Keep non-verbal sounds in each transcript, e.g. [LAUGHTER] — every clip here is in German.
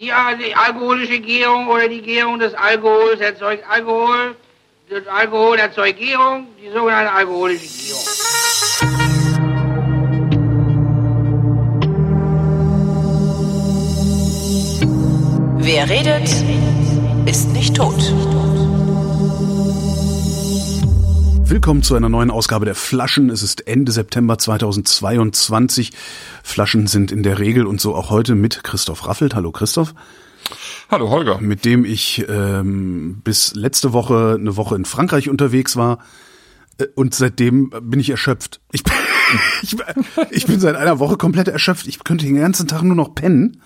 Die, die alkoholische Gärung oder die Gärung des Alkohols erzeugt Alkohol. Das Alkohol erzeugt Gärung, die sogenannte alkoholische Gärung. Wer redet, ist nicht tot. Willkommen zu einer neuen Ausgabe der Flaschen. Es ist Ende September 2022. Flaschen sind in der Regel und so auch heute mit Christoph Raffelt. Hallo Christoph. Hallo Holger. Mit dem ich ähm, bis letzte Woche eine Woche in Frankreich unterwegs war. Äh, Und seitdem bin ich erschöpft. Ich bin, [LAUGHS] ich, ich bin seit einer Woche komplett erschöpft. Ich könnte den ganzen Tag nur noch pennen.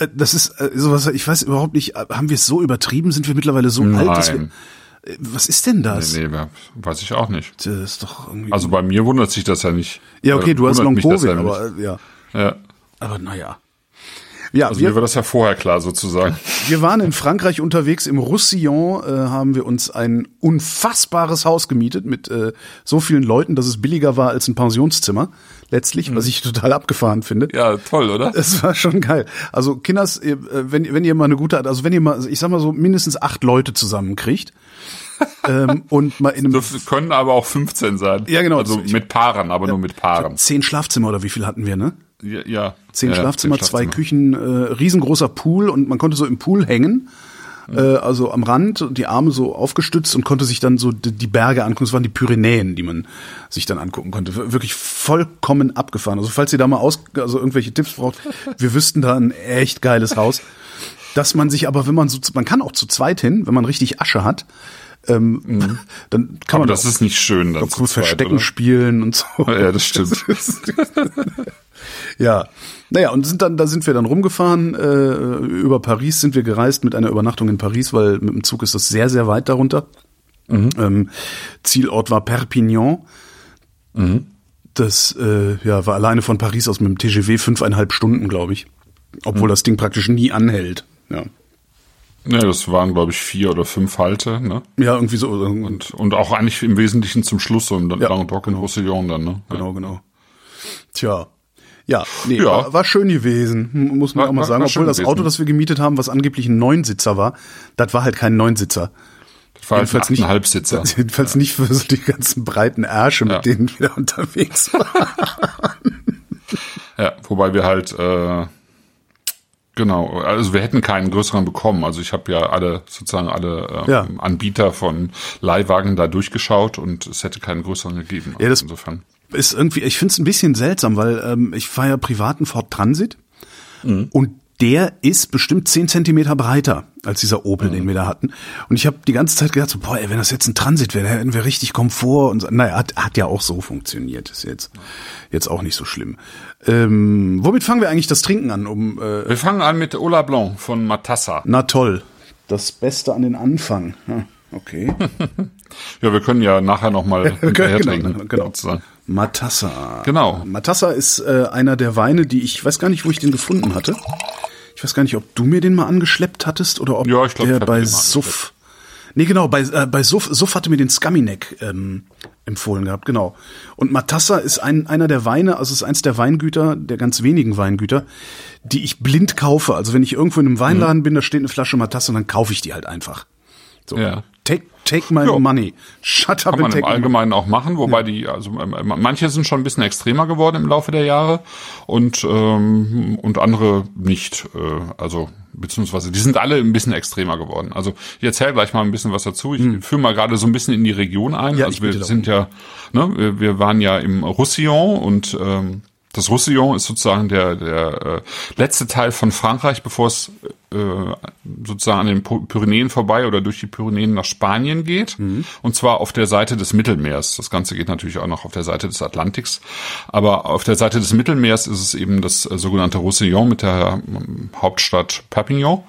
Äh, Das ist äh, sowas, ich weiß überhaupt nicht, haben wir es so übertrieben? Sind wir mittlerweile so alt? Dass wir, Nein. Was ist denn das? Nee, nee, weiß ich auch nicht. Das ist doch irgendwie. Also bei mir wundert sich das ja nicht. ja, okay, Äh, du hast wundert Long mich das Covid, ja aber äh, ja. Ja. Aber naja. Ja, Also mir wir, war das ja vorher klar sozusagen. [LAUGHS] wir waren in Frankreich unterwegs. Im Roussillon äh, haben wir uns ein unfassbares Haus gemietet mit äh, so vielen Leuten, dass es billiger war als ein Pensionszimmer. Letztlich, was ich total abgefahren finde. Ja, toll, oder? Es war schon geil. Also Kinders, äh, wenn, wenn ihr mal eine gute, also wenn ihr mal, ich sag mal so mindestens acht Leute zusammenkriegt ähm, und mal in einem Das können aber auch 15 sein. Ja, genau. Also mit Paaren, aber nur mit Paaren. zehn Schlafzimmer oder wie viel hatten wir, ne? Ja, ja. Zehn ja, Schlafzimmer, zehn zwei. Küchen, äh, riesengroßer Pool und man konnte so im Pool hängen, Mhm. äh, also am Rand, die Arme so aufgestützt und konnte sich dann so die, Berge angucken. Es waren die Pyrenäen, die man sich dann angucken konnte. Wir- Wirklich vollkommen abgefahren. Also falls ihr da mal aus, also irgendwelche Tipps braucht, wir wüssten da ein echt geiles Haus. Dass man sich aber, wenn man so, man kann auch zu zweit hin, wenn man richtig Asche hat, ähm, [LAUGHS] dann kann Mhm. Aber man das auch ist nicht schön. Dann zu zweit, Verstecken oder? spielen und so. [LAUGHS] Ja, das stimmt. [LAUGHS] Ja, naja, und sind dann, da sind wir dann rumgefahren. Äh, über Paris sind wir gereist mit einer Übernachtung in Paris, weil mit dem Zug ist das sehr, sehr weit darunter. Ähm, Zielort war Perpignan. Das äh, ja, war alleine von Paris aus mit dem TGV fünfeinhalb Stunden, glaube ich. Obwohl das Ding praktisch nie anhält. Ja, Ja, das waren, glaube ich, vier oder fünf Halte, ne? ja irgendwie so. Und, und auch eigentlich im Wesentlichen zum Schluss, so im Ja, Languedoc und Roussillon dann, ne? Ja. Genau, genau. Tja. Ja, nee, Ja. War, war schön gewesen, hm, muss man War- auch mal sagen. Obwohl das gewesen. Auto, das wir gemietet haben, was angeblich ein Neunsitzer war, das war halt kein Neunsitzer. Das war halt ein [LAUGHS] Jedenfalls nicht, Halbsitzer. jedenfalls nicht für so die ganzen breiten Ärsche, mit Ja. denen wir [LAUGHS] unterwegs waren. Ja, wobei wir halt, äh, genau, also wir hätten keinen größeren bekommen. Also ich habe ja alle, sozusagen alle äh, Ja. Anbieter von Leihwagen da durchgeschaut und es hätte keinen größeren gegeben. Ja, das- insofern. Ist irgendwie, ich finde es ein bisschen seltsam, weil ähm, ich fahre ja privaten Ford Transit Mhm. und der ist bestimmt zehn Zentimeter breiter als dieser Opel, Mhm. den wir da hatten. Und ich habe die ganze Zeit gedacht, so, boah, ey, wenn das jetzt ein Transit wäre, dann hätten wir richtig Komfort. Und so. naja, hat, hat ja auch so funktioniert. Ist jetzt jetzt auch nicht so schlimm. Ähm, womit fangen wir eigentlich das Trinken an? Um äh, Wir fangen an mit Ola Blanc von Matassa. na toll, das Beste an den Anfang. Ja, okay. [LAUGHS] Ja, wir können ja nachher nochmal [LAUGHS] hinterher genau, trinken. genau. Matassa. Genau. Matassa ist äh, einer der Weine, die ich weiß gar nicht, wo ich den gefunden hatte. Ich weiß gar nicht, ob du mir den mal angeschleppt hattest oder ob Ja, ich glaub, der ich bei Suff. Nee, genau, bei, äh, bei Suff, Suff hatte mir den Scummineck ähm, empfohlen gehabt, genau. Und Matassa ist ein, einer der Weine, also ist eins der Weingüter, der ganz wenigen Weingüter, die ich blind kaufe. Also wenn ich irgendwo in einem Weinladen Mhm. bin, da steht eine Flasche Matassa und dann kaufe ich die halt einfach. So. Ja. Take, take my Ja. money. Shut up Kann man im. Allgemeinen auch machen, wobei die, also ähm, ähm, manche sind schon ein bisschen extremer geworden im Laufe der Jahre und ähm, und andere nicht. Äh, also beziehungsweise die sind alle ein bisschen extremer geworden. Also ich erzähle gleich mal ein bisschen was dazu. Ich führe mal gerade so ein bisschen in die Region ein. Hm. Ja, ich also wir darum. sind ja, ne, wir, wir waren ja im Roussillon und ähm, das Roussillon ist sozusagen der, der äh, letzte Teil von Frankreich, bevor es äh, sozusagen an den Py- Pyrenäen vorbei oder durch die Pyrenäen nach Spanien geht. Und zwar auf der Seite des Mittelmeers. Das Ganze geht natürlich auch noch auf der Seite des Atlantiks. Aber auf der Seite des Mittelmeers ist es eben das äh, sogenannte Roussillon mit der ähm, Hauptstadt Perpignan.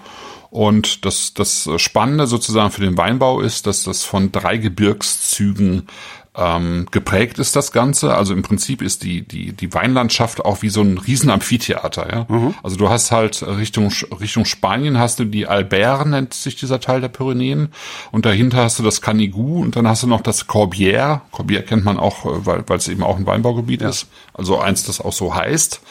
Und das, das Spannende sozusagen für den Weinbau ist, dass das von drei Gebirgszügen ähm, geprägt ist das Ganze. Also im Prinzip ist die, die, die Weinlandschaft auch wie so ein riesen Amphitheater, ja. Also du hast halt Richtung, Richtung Spanien hast du die Alber, nennt sich dieser Teil der Pyrenäen. Und dahinter hast du das Canigou und dann hast du noch das Corbière. Corbière kennt man auch, äh, weil, weil es eben auch ein Weinbaugebiet ist. Also eins, das auch so heißt.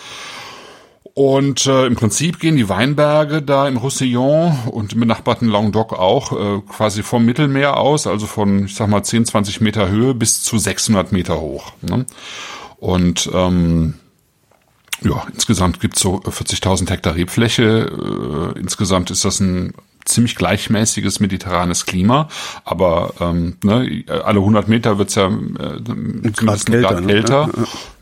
Und äh, im Prinzip gehen die Weinberge da im Roussillon und im benachbarten Languedoc auch äh, quasi vom Mittelmeer aus, also von, ich sag mal, 10, 20 Meter Höhe bis zu 600 Meter hoch. Ne? Und ähm, ja, insgesamt gibt's so 40.000 Hektar Rebfläche. Äh, insgesamt ist das ein ziemlich gleichmäßiges mediterranes Klima, aber ähm, ne, alle 100 Meter wird's ja äh, Grad kälter, Grad ne? kälter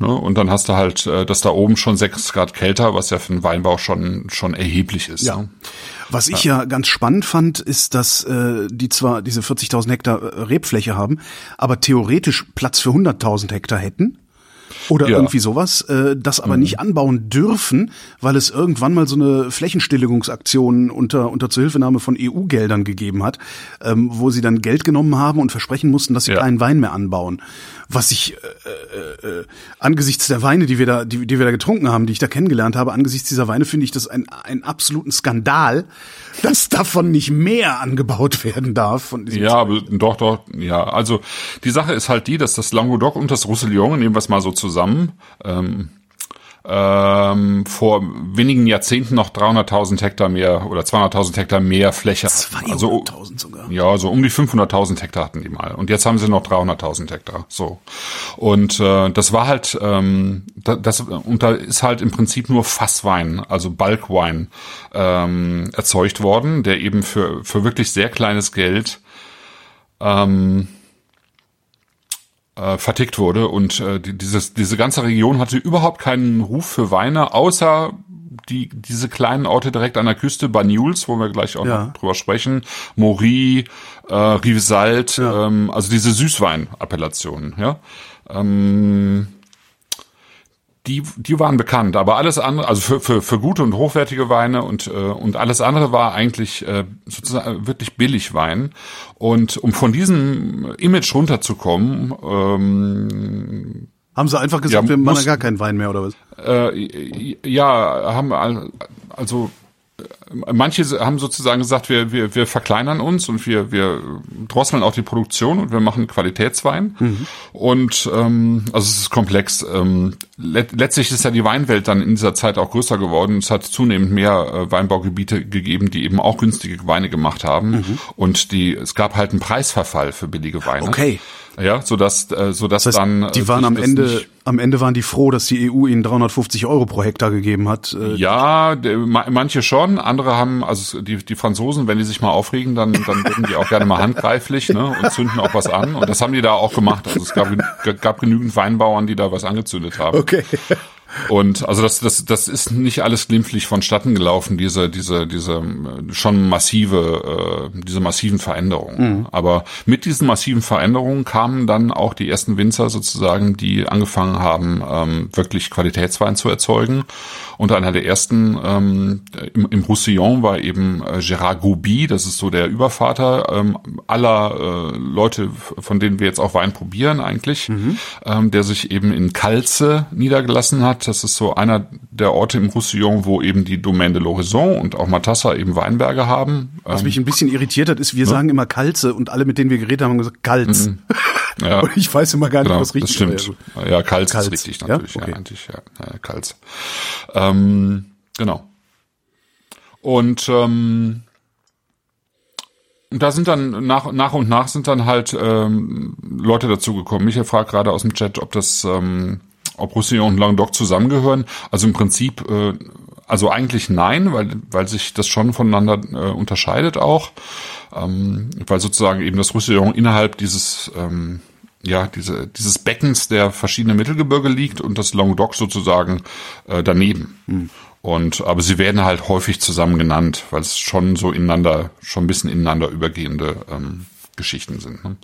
Ja, ne? und dann hast du halt äh, das da oben schon 6 Grad kälter, was ja für einen Weinbau schon schon erheblich ist. Ja. Ne? Was ich ja. ganz spannend fand, ist, dass äh, die zwar diese 40.000 Hektar äh, Rebfläche haben, aber theoretisch Platz für 100.000 Hektar hätten. Oder Ja. irgendwie sowas, äh, das aber nicht anbauen dürfen, weil es irgendwann mal so eine Flächenstilllegungsaktion unter, unter Zuhilfenahme von EU-Geldern gegeben hat, ähm, wo sie dann Geld genommen haben und versprechen mussten, dass sie Ja. keinen Wein mehr anbauen. Was ich äh, äh, angesichts der Weine, die wir da, die, die wir da getrunken haben, die ich da kennengelernt habe, angesichts dieser Weine finde ich das ein, einen absoluten Skandal, [LAUGHS] dass davon nicht mehr angebaut werden darf. Ja, aber doch, doch, ja. Also die Sache ist halt die, dass das Languedoc und das Roussillon, nehmen wir es mal so zusammen, ähm, ähm, vor wenigen Jahrzehnten noch 300.000 Hektar mehr oder 200.000 Hektar mehr Fläche hatten. Also 200.000 sogar. ja, so um die 500.000 Hektar hatten die mal. Und jetzt haben sie noch 300.000 Hektar. So. Und äh, das war halt, ähm, da- das, und da ist halt im Prinzip nur Fasswein, also Bulkwein, ähm, erzeugt worden, der eben für, für wirklich sehr kleines Geld ähm, äh, vertickt wurde. Und äh, die, dieses, diese ganze Region hatte überhaupt keinen Ruf für Weine, außer die, diese kleinen Orte direkt an der Küste, Banyuls, wo wir gleich auch Ja. noch drüber sprechen, Maury, äh, Rivesalt, Ja. ähm, also diese Süßwein-Appellationen, ja. Ähm, die, die waren bekannt, aber alles andere, also für, für, für gute und hochwertige Weine und, äh, und alles andere war eigentlich äh, sozusagen wirklich Billigwein. Und um von diesem Image runterzukommen, ähm, Haben sie einfach gesagt, Ja, wir machen muss- ja gar keinen Wein mehr oder was? äh, ja, haben al- also manche haben sozusagen gesagt, wir, wir, wir verkleinern uns und wir, wir drosseln auch die Produktion und wir machen Qualitätswein. Und ähm, also es ist komplex. Ähm, let, letztlich ist ja die Weinwelt dann in dieser Zeit auch größer geworden. Es hat zunehmend mehr äh, Weinbaugebiete gegeben, die eben auch günstige Weine gemacht haben. Und die es gab halt einen Preisverfall für billige Weine. Okay. Ja, sodass, äh, sodass Das heißt, dann äh, die waren am Ende, am Ende waren die froh, dass die EU ihnen 350 Euro pro Hektar gegeben hat. Äh, Ja, manche schon, andere haben, also die, die Franzosen, wenn die sich mal aufregen, dann, dann werden die auch gerne mal handgreiflich ne, und zünden auch was an. Und das haben die da auch gemacht. Also es gab, gab genügend Weinbauern, die da was angezündet haben. Okay. Und also das, das, das ist nicht alles glimpflich vonstatten gelaufen, diese, diese, diese äh, schon massive, äh, diese massiven Veränderungen. Aber mit diesen massiven Veränderungen kamen dann auch die ersten Winzer sozusagen, die angefangen haben, ähm, wirklich Qualitätswein zu erzeugen. Und einer der ersten ähm, im, im Roussillon war eben äh, Gérard Gouby, das ist so der Übervater ähm, aller äh, Leute, von denen wir jetzt auch Wein probieren eigentlich, ähm, der sich eben in Calze niedergelassen hat. Das ist so einer der Orte im Roussillon, wo eben die Domaine de l'Horizon und auch Matassa eben Weinberge haben. Was Ähm, mich ein bisschen irritiert hat, ist, wir sagen immer Kalze und alle, mit denen wir geredet haben, haben gesagt Kalz. [LAUGHS] ja. Und ich weiß immer gar nicht, Genau, was richtig das stimmt. Ja, Kalz, Kalz, ist richtig ja? natürlich, ja, Okay. eigentlich, ja, ja Kalz. Ähm, genau. Und ähm, und da sind dann nach, nach und nach sind dann halt ähm, Leute dazugekommen. Michael fragt gerade aus dem Chat, ob das, ähm, ob Roussillon und Languedoc zusammengehören. Also im Prinzip, äh, also eigentlich nein, weil, weil sich das schon voneinander äh, unterscheidet auch. Ähm, weil sozusagen eben das Roussillon innerhalb dieses ähm, ja, diese, dieses Beckens der verschiedenen Mittelgebirge liegt und das Languedoc sozusagen äh, daneben. Und aber sie werden halt häufig zusammen genannt, weil es schon so ineinander, schon ein bisschen ineinander übergehende ähm, Geschichten sind. Ne?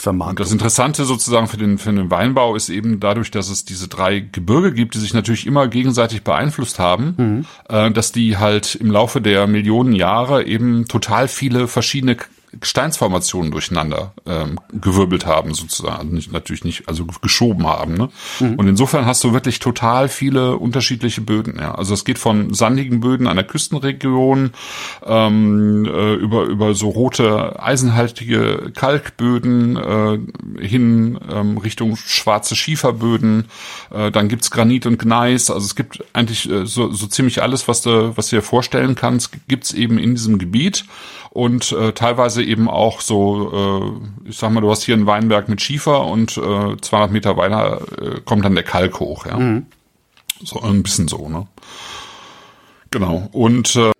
Vermarktung. Und das Interessante sozusagen für den, für den Weinbau ist eben dadurch, dass es diese drei Gebirge gibt, die sich natürlich immer gegenseitig beeinflusst haben, äh, dass die halt im Laufe der Millionen Jahre eben total viele verschiedene Gesteinsformationen durcheinander ähm, gewirbelt haben, sozusagen. Also nicht, natürlich nicht, also geschoben haben. Ne? Mhm. Und insofern hast du wirklich total viele unterschiedliche Böden. Ja. Also es geht von sandigen Böden an der Küstenregion ähm, äh, über, über so rote, eisenhaltige Kalkböden äh, hin ähm, Richtung schwarze Schieferböden. Äh, dann gibt's Granit und Gneis. Also es gibt eigentlich äh, so, so ziemlich alles, was du, was du dir vorstellen kannst, gibt's eben in diesem Gebiet und äh, teilweise eben auch so, äh, ich sag mal, du hast hier einen Weinberg mit Schiefer und äh, 200 Meter weiter äh, kommt dann der Kalk hoch, ja. Mhm. So ein bisschen so, ne? Genau. Und äh,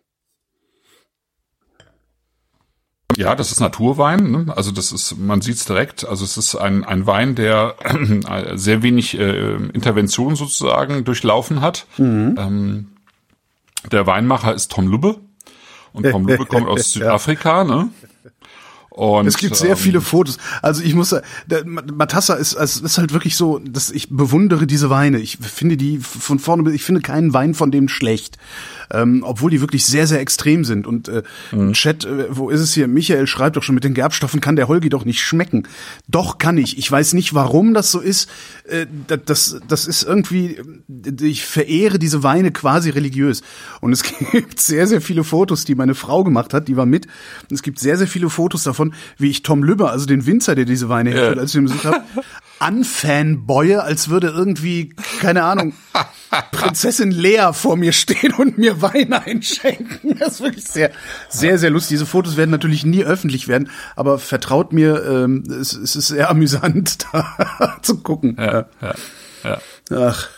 ja, das ist Naturwein. Ne? Also das ist, man sieht's direkt. Also es ist ein, ein Wein, der äh, [CLEARS THROAT] sehr wenig äh, Intervention sozusagen durchlaufen hat. Mhm. Ähm, der Weinmacher ist Tom Lubbe. Und Tom Lubbe kommt aus [LAUGHS] Südafrika, ne? Und, es gibt sehr ähm, viele Fotos. Also ich muss, der, Matassa ist, also ist halt wirklich so, dass ich bewundere diese Weine. Ich finde die von vorne, ich finde keinen Wein von dem schlecht ähm, obwohl die wirklich sehr, sehr extrem sind. Und äh, mhm. Chat, äh, wo ist es hier? Michael schreibt doch schon, mit den Gerbstoffen kann der Holgi doch nicht schmecken. Doch kann ich. Ich weiß nicht, warum das so ist. Äh, das, das ist irgendwie, ich verehre diese Weine quasi religiös. Und es [LAUGHS] gibt sehr, sehr viele Fotos, die meine Frau gemacht hat, die war mit. Es gibt sehr, sehr viele Fotos davon, wie ich Tom Lübber, also den Winzer, der diese Weine herstellt, als ich ihn besucht habe, [LAUGHS] anfanboye, als würde irgendwie, keine Ahnung, [LAUGHS] [LAUGHS] Prinzessin Lea vor mir stehen und mir Wein einschenken. Das ist wirklich sehr, sehr, sehr lustig. Diese Fotos werden natürlich nie öffentlich werden, aber vertraut mir, ähm, es, es ist sehr amüsant, [LAUGHS] da zu gucken. Ja, ja, ja. Ach.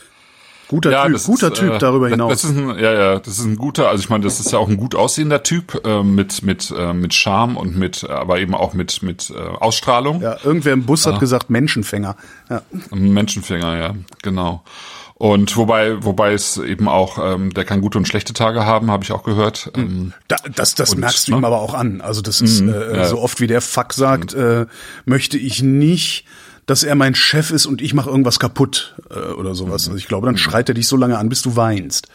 Guter ja, Typ, guter ist, Typ äh, darüber hinaus. Das ist ein, ja, ja, das ist ein guter, also ich meine, das ist ja auch ein gut aussehender Typ äh, mit mit äh, mit Charme und mit, aber eben auch mit mit äh, Ausstrahlung. Ja, irgendwer im Bus hat gesagt Menschenfänger. Ja. Menschenfänger, ja, genau. Und wobei, wobei es eben auch, ähm, der kann gute und schlechte Tage haben, habe ich auch gehört. Hm. Ähm, da, das das und, merkst du ne? ihm aber auch an. Also das ist mhm, äh, ja. so oft wie der Fuck sagt, äh, möchte ich nicht, dass er mein Chef ist und ich mache irgendwas kaputt äh, oder sowas. Mhm. Also ich glaube, dann mhm. schreit er dich so lange an, bis du weinst.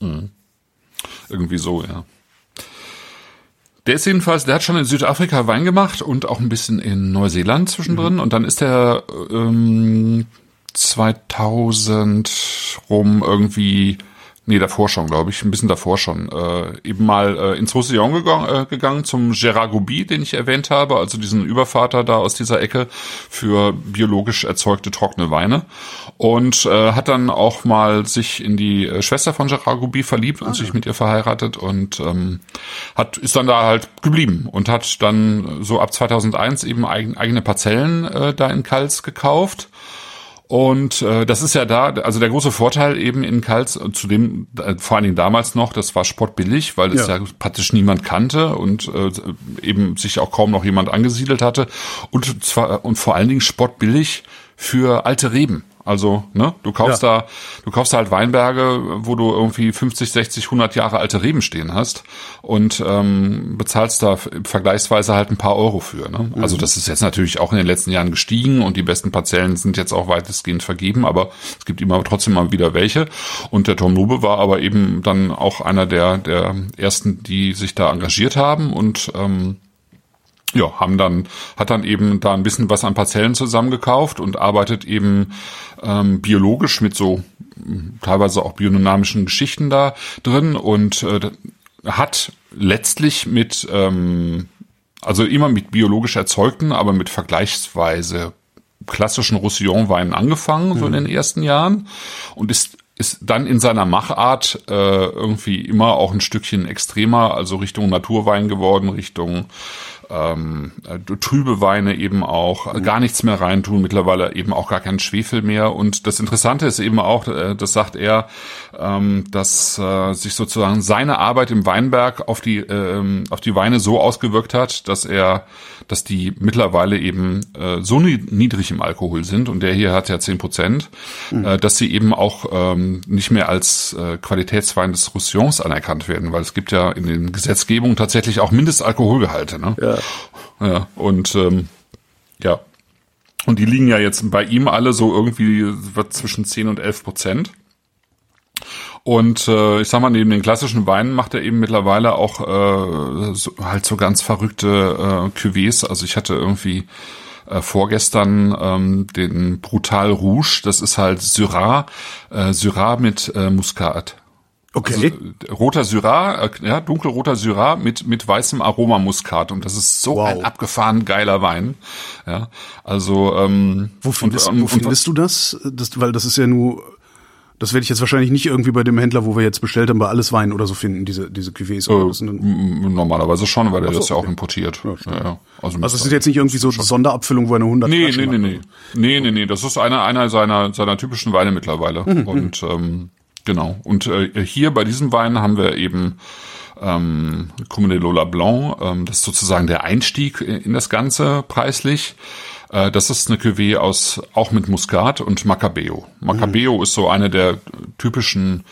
Mhm. Irgendwie so, ja. Der ist jedenfalls, der hat schon in Südafrika Wein gemacht und auch ein bisschen in Neuseeland zwischendrin. Mhm. Und dann ist er ähm, 2000 rum irgendwie, nee, davor schon, glaube ich, ein bisschen davor schon, äh, eben mal äh, ins Roussillon gegangen, äh, gegangen zum Gérard Goubi, den ich erwähnt habe, also diesen Übervater da aus dieser Ecke für biologisch erzeugte trockene Weine. Und äh, hat dann auch mal sich in die äh, Schwester von Gérard Goubi verliebt und ah, sich mit ihr verheiratet und ähm, hat ist dann da halt geblieben und hat dann so ab 2001 eben eigen, eigene Parzellen äh, da in Kals gekauft und äh, das ist ja da, also der große Vorteil eben in Kals, zu dem äh, vor allen Dingen damals noch, das war sportbillig, weil es ja. ja praktisch niemand kannte und äh, eben sich auch kaum noch jemand angesiedelt hatte. Und zwar und vor allen Dingen sportbillig für alte Reben. Also, ne, du kaufst ja. da, du kaufst halt Weinberge, wo du irgendwie 50, 60, 100 Jahre alte Reben stehen hast und ähm, bezahlst da vergleichsweise halt ein paar Euro für. Ne? Mhm. Also das ist jetzt natürlich auch in den letzten Jahren gestiegen und die besten Parzellen sind jetzt auch weitestgehend vergeben, aber es gibt immer trotzdem mal wieder welche. Und der Tom Nube war aber eben dann auch einer der der ersten, die sich da engagiert haben und ähm, ja, haben dann, hat dann eben da ein bisschen was an Parzellen zusammengekauft und arbeitet eben ähm, biologisch mit so teilweise auch biodynamischen Geschichten da drin und äh, hat letztlich mit, ähm, also immer mit biologisch erzeugten, aber mit vergleichsweise klassischen Roussillon-Weinen angefangen, mhm. so in mhm. den ersten Jahren und ist ist dann in seiner Machart äh, irgendwie immer auch ein Stückchen extremer, also Richtung Naturwein geworden, Richtung ähm, äh, trübe Weine eben auch, mhm. gar nichts mehr reintun, mittlerweile eben auch gar keinen Schwefel mehr. Und das Interessante ist eben auch, äh, das sagt er, ähm, dass äh, sich sozusagen seine Arbeit im Weinberg auf die, ähm, auf die Weine so ausgewirkt hat, dass er, dass die mittlerweile eben äh, so niedrig im Alkohol sind, und der hier hat ja zehn Prozent, mhm. äh, dass sie eben auch ähm, nicht mehr als äh, Qualitätswein des Roussillons anerkannt werden, weil es gibt ja in den Gesetzgebungen tatsächlich auch Mindestalkoholgehalte. Ne? Ja. Ja, und ähm, ja. Und die liegen ja jetzt bei ihm alle so irgendwie zwischen 10 und 11 Prozent. Und äh, ich sag mal, neben den klassischen Weinen macht er eben mittlerweile auch äh, so, halt so ganz verrückte äh, Cuvées. Also ich hatte irgendwie äh, vorgestern ähm, den Brutal Rouge. Das ist halt Syrah, äh, Syrah mit äh, Muskat. Okay. Also, äh, roter Syrah, äh, ja, dunkelroter Syrah mit, mit weißem Aromamuskat. Und das ist so Wow. ein abgefahren geiler Wein. Ja, also, ähm, Wo findest, und, wo und, findest du das? das? Weil das ist ja nur, das werde ich jetzt wahrscheinlich nicht irgendwie bei dem Händler, wo wir jetzt bestellt haben, bei Alles Wein oder so finden, diese, diese Cuvées. Sind m- normalerweise schon, weil der so, das ja auch okay. importiert. Ja, ja. Also, also es ist jetzt nicht irgendwie so Sonderabfüllung, wo er eine 100 Nee, Flaschen nee, nee, nee. Nee, nee, nee. Das ist einer, einer seiner, seiner typischen Weine mittlerweile. Mhm, Und ähm, genau. Und äh, hier bei diesem Wein haben wir eben ähm, Comme de Lola Blanc. Ähm, das ist sozusagen der Einstieg in das Ganze preislich. Äh, das ist eine Cuvée aus, auch mit Muskat und Macabeo. Macabeo ist so eine der typischen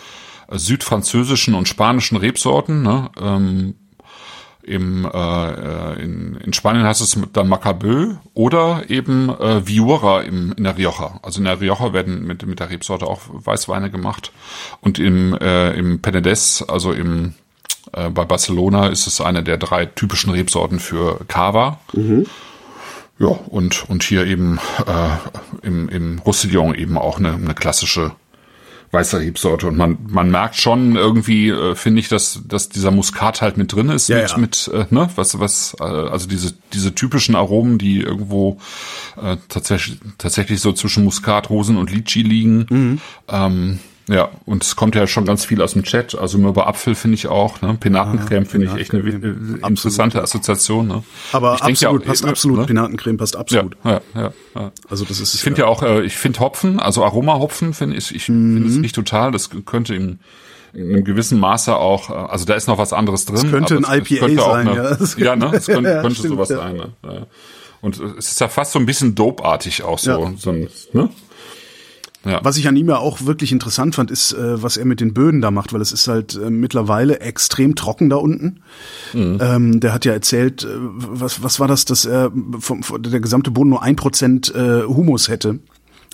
äh, südfranzösischen und spanischen Rebsorten. Ne? Ähm, im, äh, äh, in, in Spanien heißt es dann Macabeu oder eben äh, Viura im, in der Rioja. Also in der Rioja werden mit, mit der Rebsorte auch Weißweine gemacht. Und im, äh, im Penedès, also im, äh, bei Barcelona, ist es eine der drei typischen Rebsorten für Cava. Ja, und, und hier eben äh, im, im Roussillon eben auch eine, eine klassische weiße Rebsorte. Und man, man merkt schon irgendwie, äh, finde ich, dass, dass dieser Muskat halt mit drin ist, Ja, mit, ja. mit äh, ne, was, was, äh, also diese, diese typischen Aromen, die irgendwo äh, tatsächlich, tatsächlich so zwischen Muskat, Rosen und Litchi liegen. Mhm. Ähm, ja, und es kommt ja schon ganz viel aus dem Chat. Also über Apfel finde ich auch, ne? Penatencreme finde ich echt eine äh, interessante Assoziation. Ne? Aber Ich denke ja absolut, auch, passt äh, absolut. ne? Penatencreme passt Ja, absolut. ja, ja, ja. Also das ist Ich finde ja auch, äh, ich finde Hopfen, also Aromahopfen, finde ich, ich finde Mhm. es nicht total. Das könnte in, in einem gewissen Maße auch, also da ist noch was anderes drin. Es könnte ein es- IPA könnte auch sein, eine, ja. Das- Ja, ne, es [LAUGHS] könnte, Ja, könnte stimmt, sowas ja. sein. Ne? Ja. Und es ist ja fast so ein bisschen dopeartig auch so. Ja. so ein, ne? Was ich an ihm ja auch wirklich interessant fand, ist, äh, was er mit den Böden da macht, weil es ist halt äh, mittlerweile extrem trocken da unten. Ähm, der hat ja erzählt, äh, was, was war das, dass er vom, vom, der gesamte Boden nur ein Prozent äh, Humus hätte.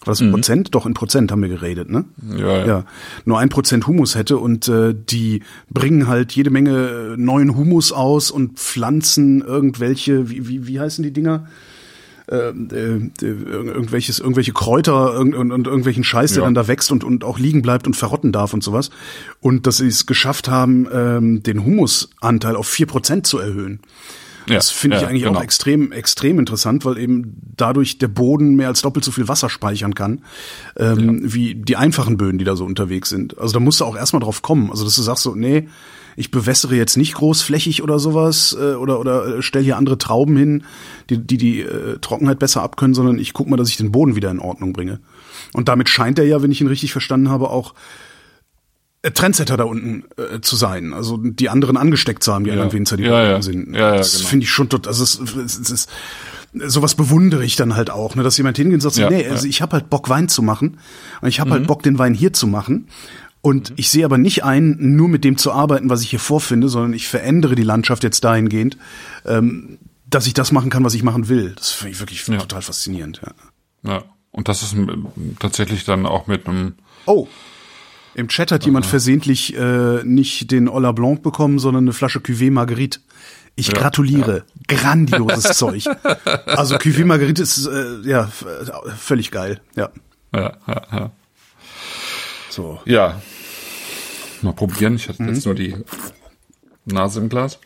War das ein Prozent? Doch, in Prozent haben wir geredet, ne? Ja, ja. ja, nur ein Prozent Humus hätte und äh, die bringen halt jede Menge äh, neuen Humus aus und pflanzen irgendwelche, wie, wie, wie heißen die Dinger? Äh, äh, irgendwelches, irgendwelche Kräuter und, und, und irgendwelchen Scheiß, der Ja. dann da wächst und, und auch liegen bleibt und verrotten darf und sowas. Und dass sie es geschafft haben, ähm, den Humusanteil auf vier Prozent zu erhöhen. Ja, Das finde ich ja, eigentlich genau. auch extrem, extrem interessant, weil eben dadurch der Boden mehr als doppelt so viel Wasser speichern kann, ähm, wie die einfachen Böden, die da so unterwegs sind. Also da musst du auch erstmal drauf kommen. Also dass du sagst so, nee, ich bewässere jetzt nicht großflächig oder sowas äh, oder oder äh, stell hier andere Trauben hin, die die, die äh, Trockenheit besser abkönnen, sondern ich guck mal, dass ich den Boden wieder in Ordnung bringe. Und damit scheint er ja, wenn ich ihn richtig verstanden habe, auch äh, Trendsetter da unten äh, zu sein, also die anderen angesteckt zu haben, die anderen Winzer, die Ja, da ja. sind. Ja, ja, das genau. finde ich schon tot, also es, es, es ist sowas bewundere ich dann halt auch, ne, dass jemand hingeht und sagt, Ja, nee, ja. Mhm. also ich habe halt Bock Wein zu machen und ich habe halt Bock den Wein hier zu machen und ich sehe aber nicht ein, nur mit dem zu arbeiten, was ich hier vorfinde, sondern ich verändere die Landschaft jetzt dahingehend, ähm, dass ich das machen kann, was ich machen will. Das finde ich wirklich Ja. total faszinierend. Ja. Ja. Und das ist ähm, tatsächlich dann auch mit einem, Oh, im Chat hat jemand versehentlich äh, nicht den Olla Blanc bekommen, sondern eine Flasche Cuvée Marguerite. Ich Ja, gratuliere. Grandioses [LAUGHS] Zeug. Also Cuvée Marguerite ist äh, ja äh, völlig geil. Ja. ja, ja, ja. So. Ja. Mal probieren. Ich Mhm. hatte jetzt nur die Nase im Glas.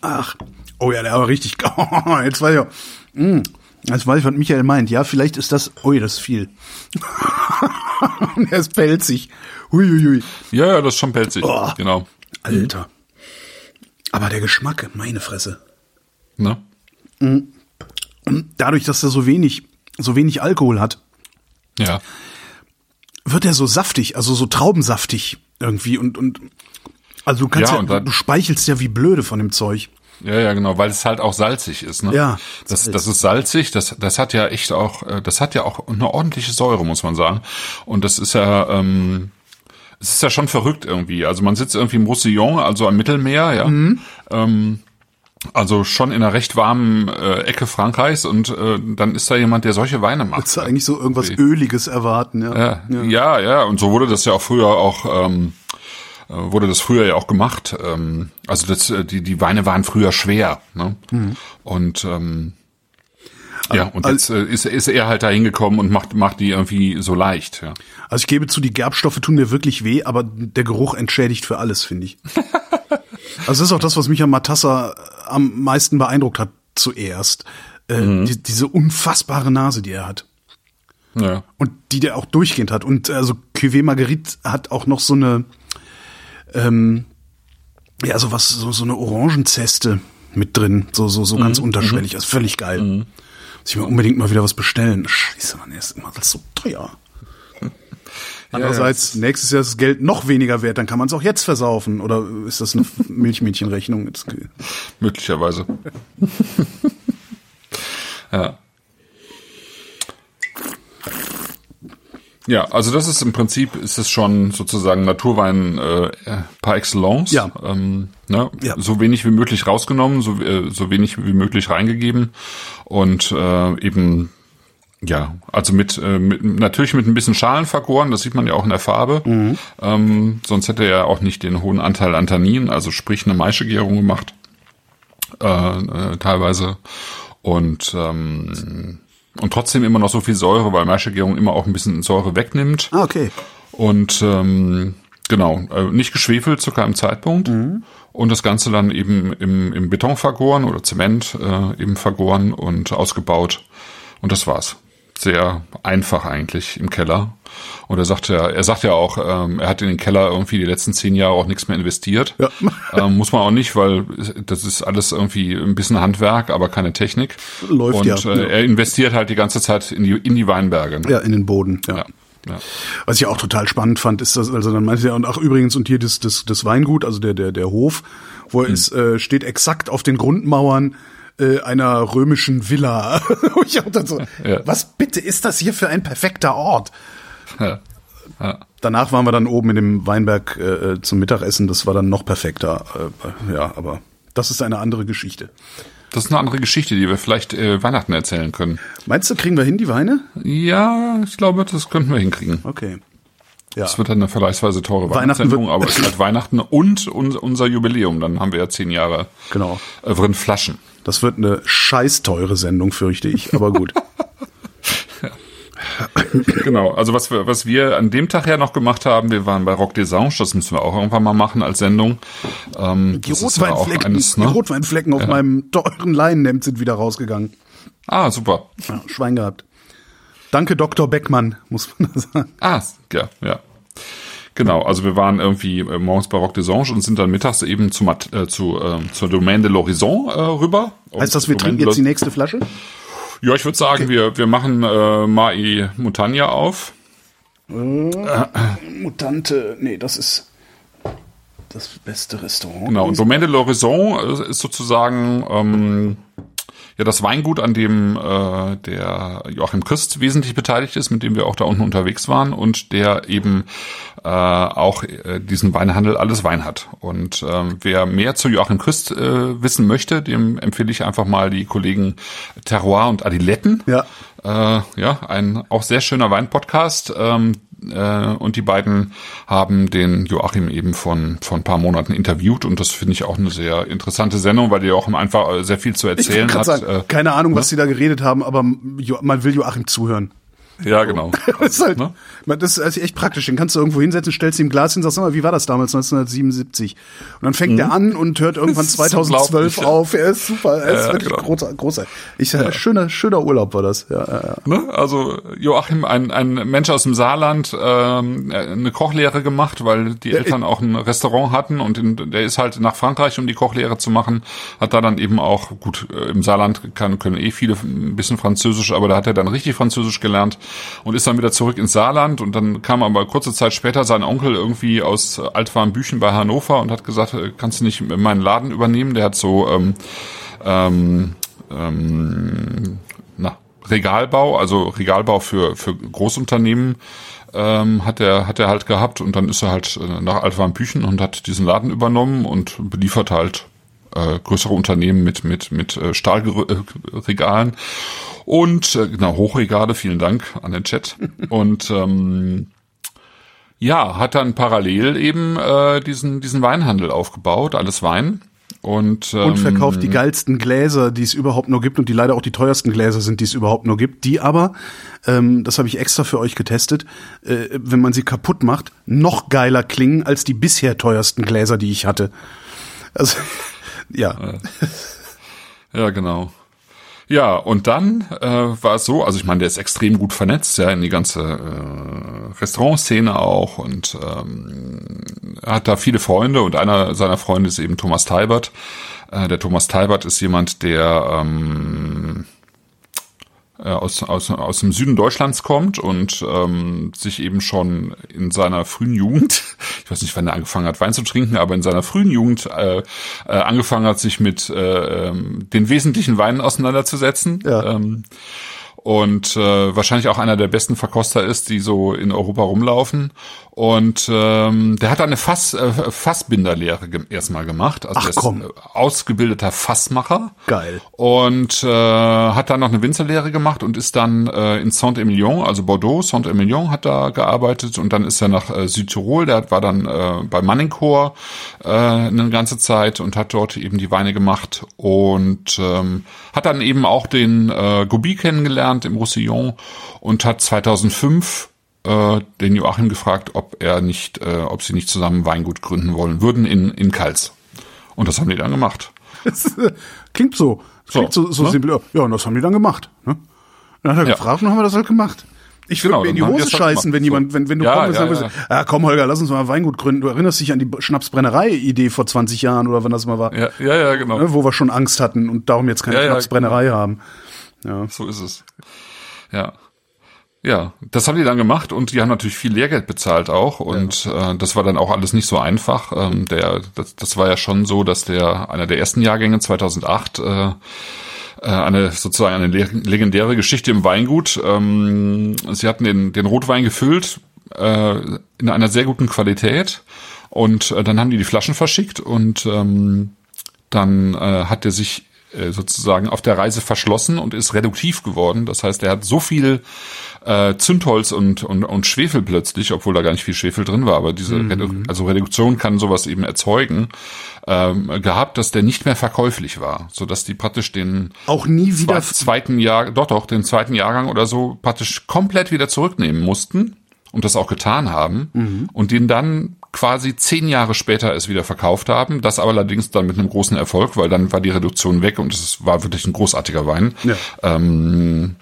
Ach. Oh ja, der war richtig. [LAUGHS] Jetzt weiß ich auch. Mm, Jetzt weiß ich, was Michael meint. Ja, vielleicht ist das. Ui, das ist viel. [LAUGHS] er ist pelzig. Huiuiui. Ja, ja, das ist schon pelzig. Oh. Genau. Alter. Aber der Geschmack, meine Fresse. Ne? Dadurch, dass er so wenig, so wenig Alkohol hat, Ja. Wird er so saftig, also so traubensaftig irgendwie und und also du kannst Ja, ja, du, speichelst ja wie blöde von dem Zeug. Ja, ja, genau, weil es halt auch salzig ist, ne? Ja, Das, das ist salzig, das, das hat ja echt auch, äh, das hat ja auch eine ordentliche Säure, muss man sagen. Und das ist ja, ähm, es ist ja schon verrückt irgendwie. Also man sitzt irgendwie im Roussillon, also am Mittelmeer, ja. Mhm. Ähm, Also schon in einer recht warmen äh, Ecke Frankreichs und äh, dann ist da jemand, der solche Weine macht. Willst du eigentlich so irgendwas Öliges erwarten, ja. Ja, ja, ja, und so wurde das ja auch früher auch ähm, äh, wurde das früher ja auch gemacht. Ähm, also das, äh, die die Weine waren früher schwer, ne? Und ähm, ja, und jetzt äh, ist, ist er halt da hingekommen und macht macht die irgendwie so leicht. Ja. Also ich gebe zu, die Gerbstoffe tun mir wirklich weh, aber der Geruch entschädigt für alles, finde ich. [LAUGHS] also das ist auch das, was mich an Matassa am meisten beeindruckt hat zuerst. Äh, Mhm. die, diese unfassbare Nase, die er hat. Ja. Und die der auch durchgehend hat. Und also Cuvée Marguerite hat auch noch so eine, ähm, ja, so was, so, so eine Orangenzeste mit drin. So, so, so Mhm. ganz unterschwellig. Das ist völlig geil. Muss ich mir unbedingt mal wieder was bestellen. Scheiße, Mann, er ist immer so teuer. Andererseits, nächstes Jahr ist das Geld noch weniger wert, dann kann man es auch jetzt versaufen. Oder ist das eine [LAUGHS] Milchmädchenrechnung? Möglicherweise. [LAUGHS] ja. Ja, also das ist im Prinzip ist es schon sozusagen Naturwein äh, par excellence. Ja. Ähm, ne? Ja. So wenig wie möglich rausgenommen, so, äh, so wenig wie möglich reingegeben und äh, eben ja, also mit, äh, mit natürlich mit ein bisschen Schalen vergoren, das sieht man ja auch in der Farbe. Ähm, sonst hätte er auch nicht den hohen Anteil an Tannin, also sprich eine Maischegärung gemacht äh, äh, teilweise und ähm, und trotzdem immer noch so viel Säure, weil Maischegärung immer auch ein bisschen Säure wegnimmt Ah, okay. und ähm, genau äh, nicht geschwefelt zu keinem Zeitpunkt und das Ganze dann eben im, im Beton vergoren oder Zement äh, eben vergoren und ausgebaut und das war's. Sehr einfach eigentlich im Keller. Und er sagt ja, er sagt ja auch, ähm, er hat in den Keller irgendwie die letzten zehn Jahre auch nichts mehr investiert. Ja. [LAUGHS] Ähm, muss man auch nicht, weil das ist alles irgendwie ein bisschen Handwerk, aber keine Technik. Läuft und, ja. Äh, er investiert halt die ganze Zeit in die, in die Weinberge. Ja, in den Boden. Ja. ja. ja. Was ich auch total spannend fand, ist das, also dann meinte er, und ach übrigens, und hier das, das, das Weingut, also der, der, der Hof, wo er ist, äh, steht exakt auf den Grundmauern äh, einer römischen Villa. [LAUGHS] Ich auch dann so, Ja. was bitte ist das hier für ein perfekter Ort? ja. ja. Danach waren wir dann oben in dem Weinberg äh, zum Mittagessen, das war dann noch perfekter. Äh, ja, aber das ist eine andere Geschichte. Das ist eine andere Geschichte, die wir vielleicht äh, Weihnachten erzählen können. Meinst du, kriegen wir hin, die Weine? Ja, ich glaube, das könnten wir hinkriegen. Okay. Ja. Es wird dann eine vergleichsweise teure Weihnachtssendung, aber es ist halt [LAUGHS] Weihnachten und unser, Jubiläum. Dann haben wir ja zehn Jahre Genau. äh, drin Flaschen. Das wird eine scheiß teure Sendung, fürchte ich, aber gut. [LAUGHS] Genau, also was wir, was wir an dem Tag ja noch gemacht haben, wir waren bei Rock des Anges, das müssen wir auch irgendwann mal machen als Sendung. Ähm, Die das ja Rotweinflecken, eines, die ne? Rotweinflecken auf meinem teuren Leinenhemd sind wieder rausgegangen. Ah, super. Ja, Schwein gehabt. Danke, Dr. Beckmann, muss man da sagen. Ah, ja, ja. Genau, also wir waren irgendwie äh, morgens bei Rock des Anges und sind dann mittags eben zu, äh, zu äh, zur Domaine de l'Horizon äh, rüber. Heißt das, wir Und trinken Domaine jetzt die nächste Flasche? Ja, ich würde sagen, wir, wir machen äh, Mai Montagna auf. Mutante, nee, das ist das beste Restaurant. Genau, und Domaine de l'Horizon äh, ist sozusagen ähm, ja das Weingut, an dem äh, der Joachim Christ wesentlich beteiligt ist, mit dem wir auch da unten unterwegs waren und der eben äh, auch äh, diesen Weinhandel alles Wein hat. Und ähm, wer mehr zu Joachim Christ äh, wissen möchte, dem empfehle ich einfach mal die Kollegen Terroir und Adiletten. Ja. Äh, ja, ein auch sehr schöner Weinpodcast. Ähm, äh, und die beiden haben den Joachim eben von von ein paar Monaten interviewt und das finde ich auch eine sehr interessante Sendung, weil der Joachim einfach äh, sehr viel zu erzählen hat. sagen, Äh, keine Ahnung, was sie da geredet haben, aber man will Joachim zuhören. Ja, genau. [LAUGHS] Das ist, halt, Ne? man- das ist echt praktisch. Den kannst du irgendwo hinsetzen, stellst ihm ein Glas hin, sagst, sag mal, wie war das damals, 1977? Und dann fängt er an und hört [LAUGHS] irgendwann Das ist 2012 unglaublich, ja. auf. Er ist super, er ist Ja, wirklich genau. großartig. großartig. Ich, äh, schöner, schöner Urlaub war das. Ja, ja, ja. Ne? Also Joachim, ein, ein Mensch aus dem Saarland, ähm, äh, eine Kochlehre gemacht, weil die Eltern auch ein Restaurant hatten und in, der ist halt nach Frankreich, um die Kochlehre zu machen, hat da dann eben auch, gut, äh, im Saarland kann, können eh viele ein bisschen Französisch, aber da hat er dann richtig Französisch gelernt und ist dann wieder zurück ins Saarland und dann kam aber kurze Zeit später sein Onkel irgendwie aus Altwarmbüchen bei Hannover und hat gesagt, äh, kannst du nicht meinen Laden übernehmen? Der hat so ähm, ähm, ähm, na, Regalbau, also Regalbau für, für Großunternehmen ähm, hat er hat er halt gehabt und dann ist er halt äh, nach Altwarmbüchen und hat diesen Laden übernommen und beliefert halt äh, größere Unternehmen mit mit mit äh, Stahlregalen und äh, genau Hochregale. Vielen Dank an den Chat [LAUGHS] und ähm, ja, hat dann parallel eben äh, diesen diesen Weinhandel aufgebaut, alles Wein und, ähm, und verkauft die geilsten Gläser, die es überhaupt nur gibt und die leider auch die teuersten Gläser sind, die es überhaupt nur gibt, die aber, ähm, das habe ich extra für euch getestet, äh, wenn man sie kaputt macht, noch geiler klingen als die bisher teuersten Gläser, die ich hatte. Also, ja. Ja, genau. Ja, und dann äh, war es so, also ich meine, der ist extrem gut vernetzt, ja, in die ganze äh, Restaurantszene auch und ähm, hat da viele Freunde und einer seiner Freunde ist eben Thomas Talbert. Äh, der Thomas Talbert ist jemand, der ähm, äh, aus, aus, aus dem Süden Deutschlands kommt und ähm, sich eben schon in seiner frühen Jugend, [LAUGHS] ich weiß nicht, wann er angefangen hat, Wein zu trinken, aber in seiner frühen Jugend äh, äh, angefangen hat, sich mit äh, ähm, den wesentlichen Weinen auseinanderzusetzen. Ja. Ähm, und äh, wahrscheinlich auch einer der besten Verkoster ist, die so in Europa rumlaufen. Und ähm, der hat eine Fass, äh, Fassbinderlehre ge erstmal gemacht. Also Ach, der komm. ist ausgebildeter Fassmacher. Geil. Und äh, hat dann noch eine Winzerlehre gemacht und ist dann äh, in Saint-Emilion, also Bordeaux, Saint-Emilion hat da gearbeitet und dann ist er nach äh, Südtirol, der war dann äh, bei Manningchor äh, eine ganze Zeit und hat dort eben die Weine gemacht und ähm, hat dann eben auch den äh, Gobi kennengelernt im Roussillon und hat 2005 äh, den Joachim gefragt, ob er nicht, äh, ob sie nicht zusammen Weingut gründen wollen würden in, in Kals. Und das haben die dann gemacht. [LAUGHS] Klingt so. Klingt so, so ne? simpel. Ja, und das haben die dann gemacht. Ne? Dann hat er Ja. gefragt und haben wir das halt gemacht. Ich würde Genau, mir in die Hose halt scheißen, wenn jemand, So. wenn, wenn du Ja, kommst ja, und sagst, ja. komm Holger, lass uns mal ein Weingut gründen. Du erinnerst dich an die Schnapsbrennerei-Idee vor 20 Jahren oder wann das mal war, Ja, ja, ja, genau. ne, wo wir schon Angst hatten und darum jetzt keine Schnapsbrennerei haben. Ja. So ist es. Ja. Ja, das haben die dann gemacht und die haben natürlich viel Lehrgeld bezahlt auch und äh, das war dann auch alles nicht so einfach. Ähm, der, das, das war ja schon so, dass der einer der ersten Jahrgänge 2008 äh, äh, eine sozusagen eine le- legendäre Geschichte im Weingut. Ähm, sie hatten den, den Rotwein gefüllt äh, in einer sehr guten Qualität und äh, dann haben die die Flaschen verschickt und ähm, dann äh, hat er sich äh, sozusagen auf der Reise verschlossen und ist reduktiv geworden. Das heißt, er hat so viel äh, Zündholz und, und, und Schwefel plötzlich, obwohl da gar nicht viel Schwefel drin war, aber diese Redu also Reduktion kann sowas eben erzeugen, ähm, gehabt, dass der nicht mehr verkäuflich war, so dass die praktisch den Auch nie wieder. zwe- zweiten Jahr, doch doch, den zweiten Jahrgang oder so praktisch komplett wieder zurücknehmen mussten und das auch getan haben und den dann quasi zehn Jahre später es wieder verkauft haben, das aber allerdings dann mit einem großen Erfolg, weil dann war die Reduktion weg und es war wirklich ein großartiger Wein. Ja. Ähm,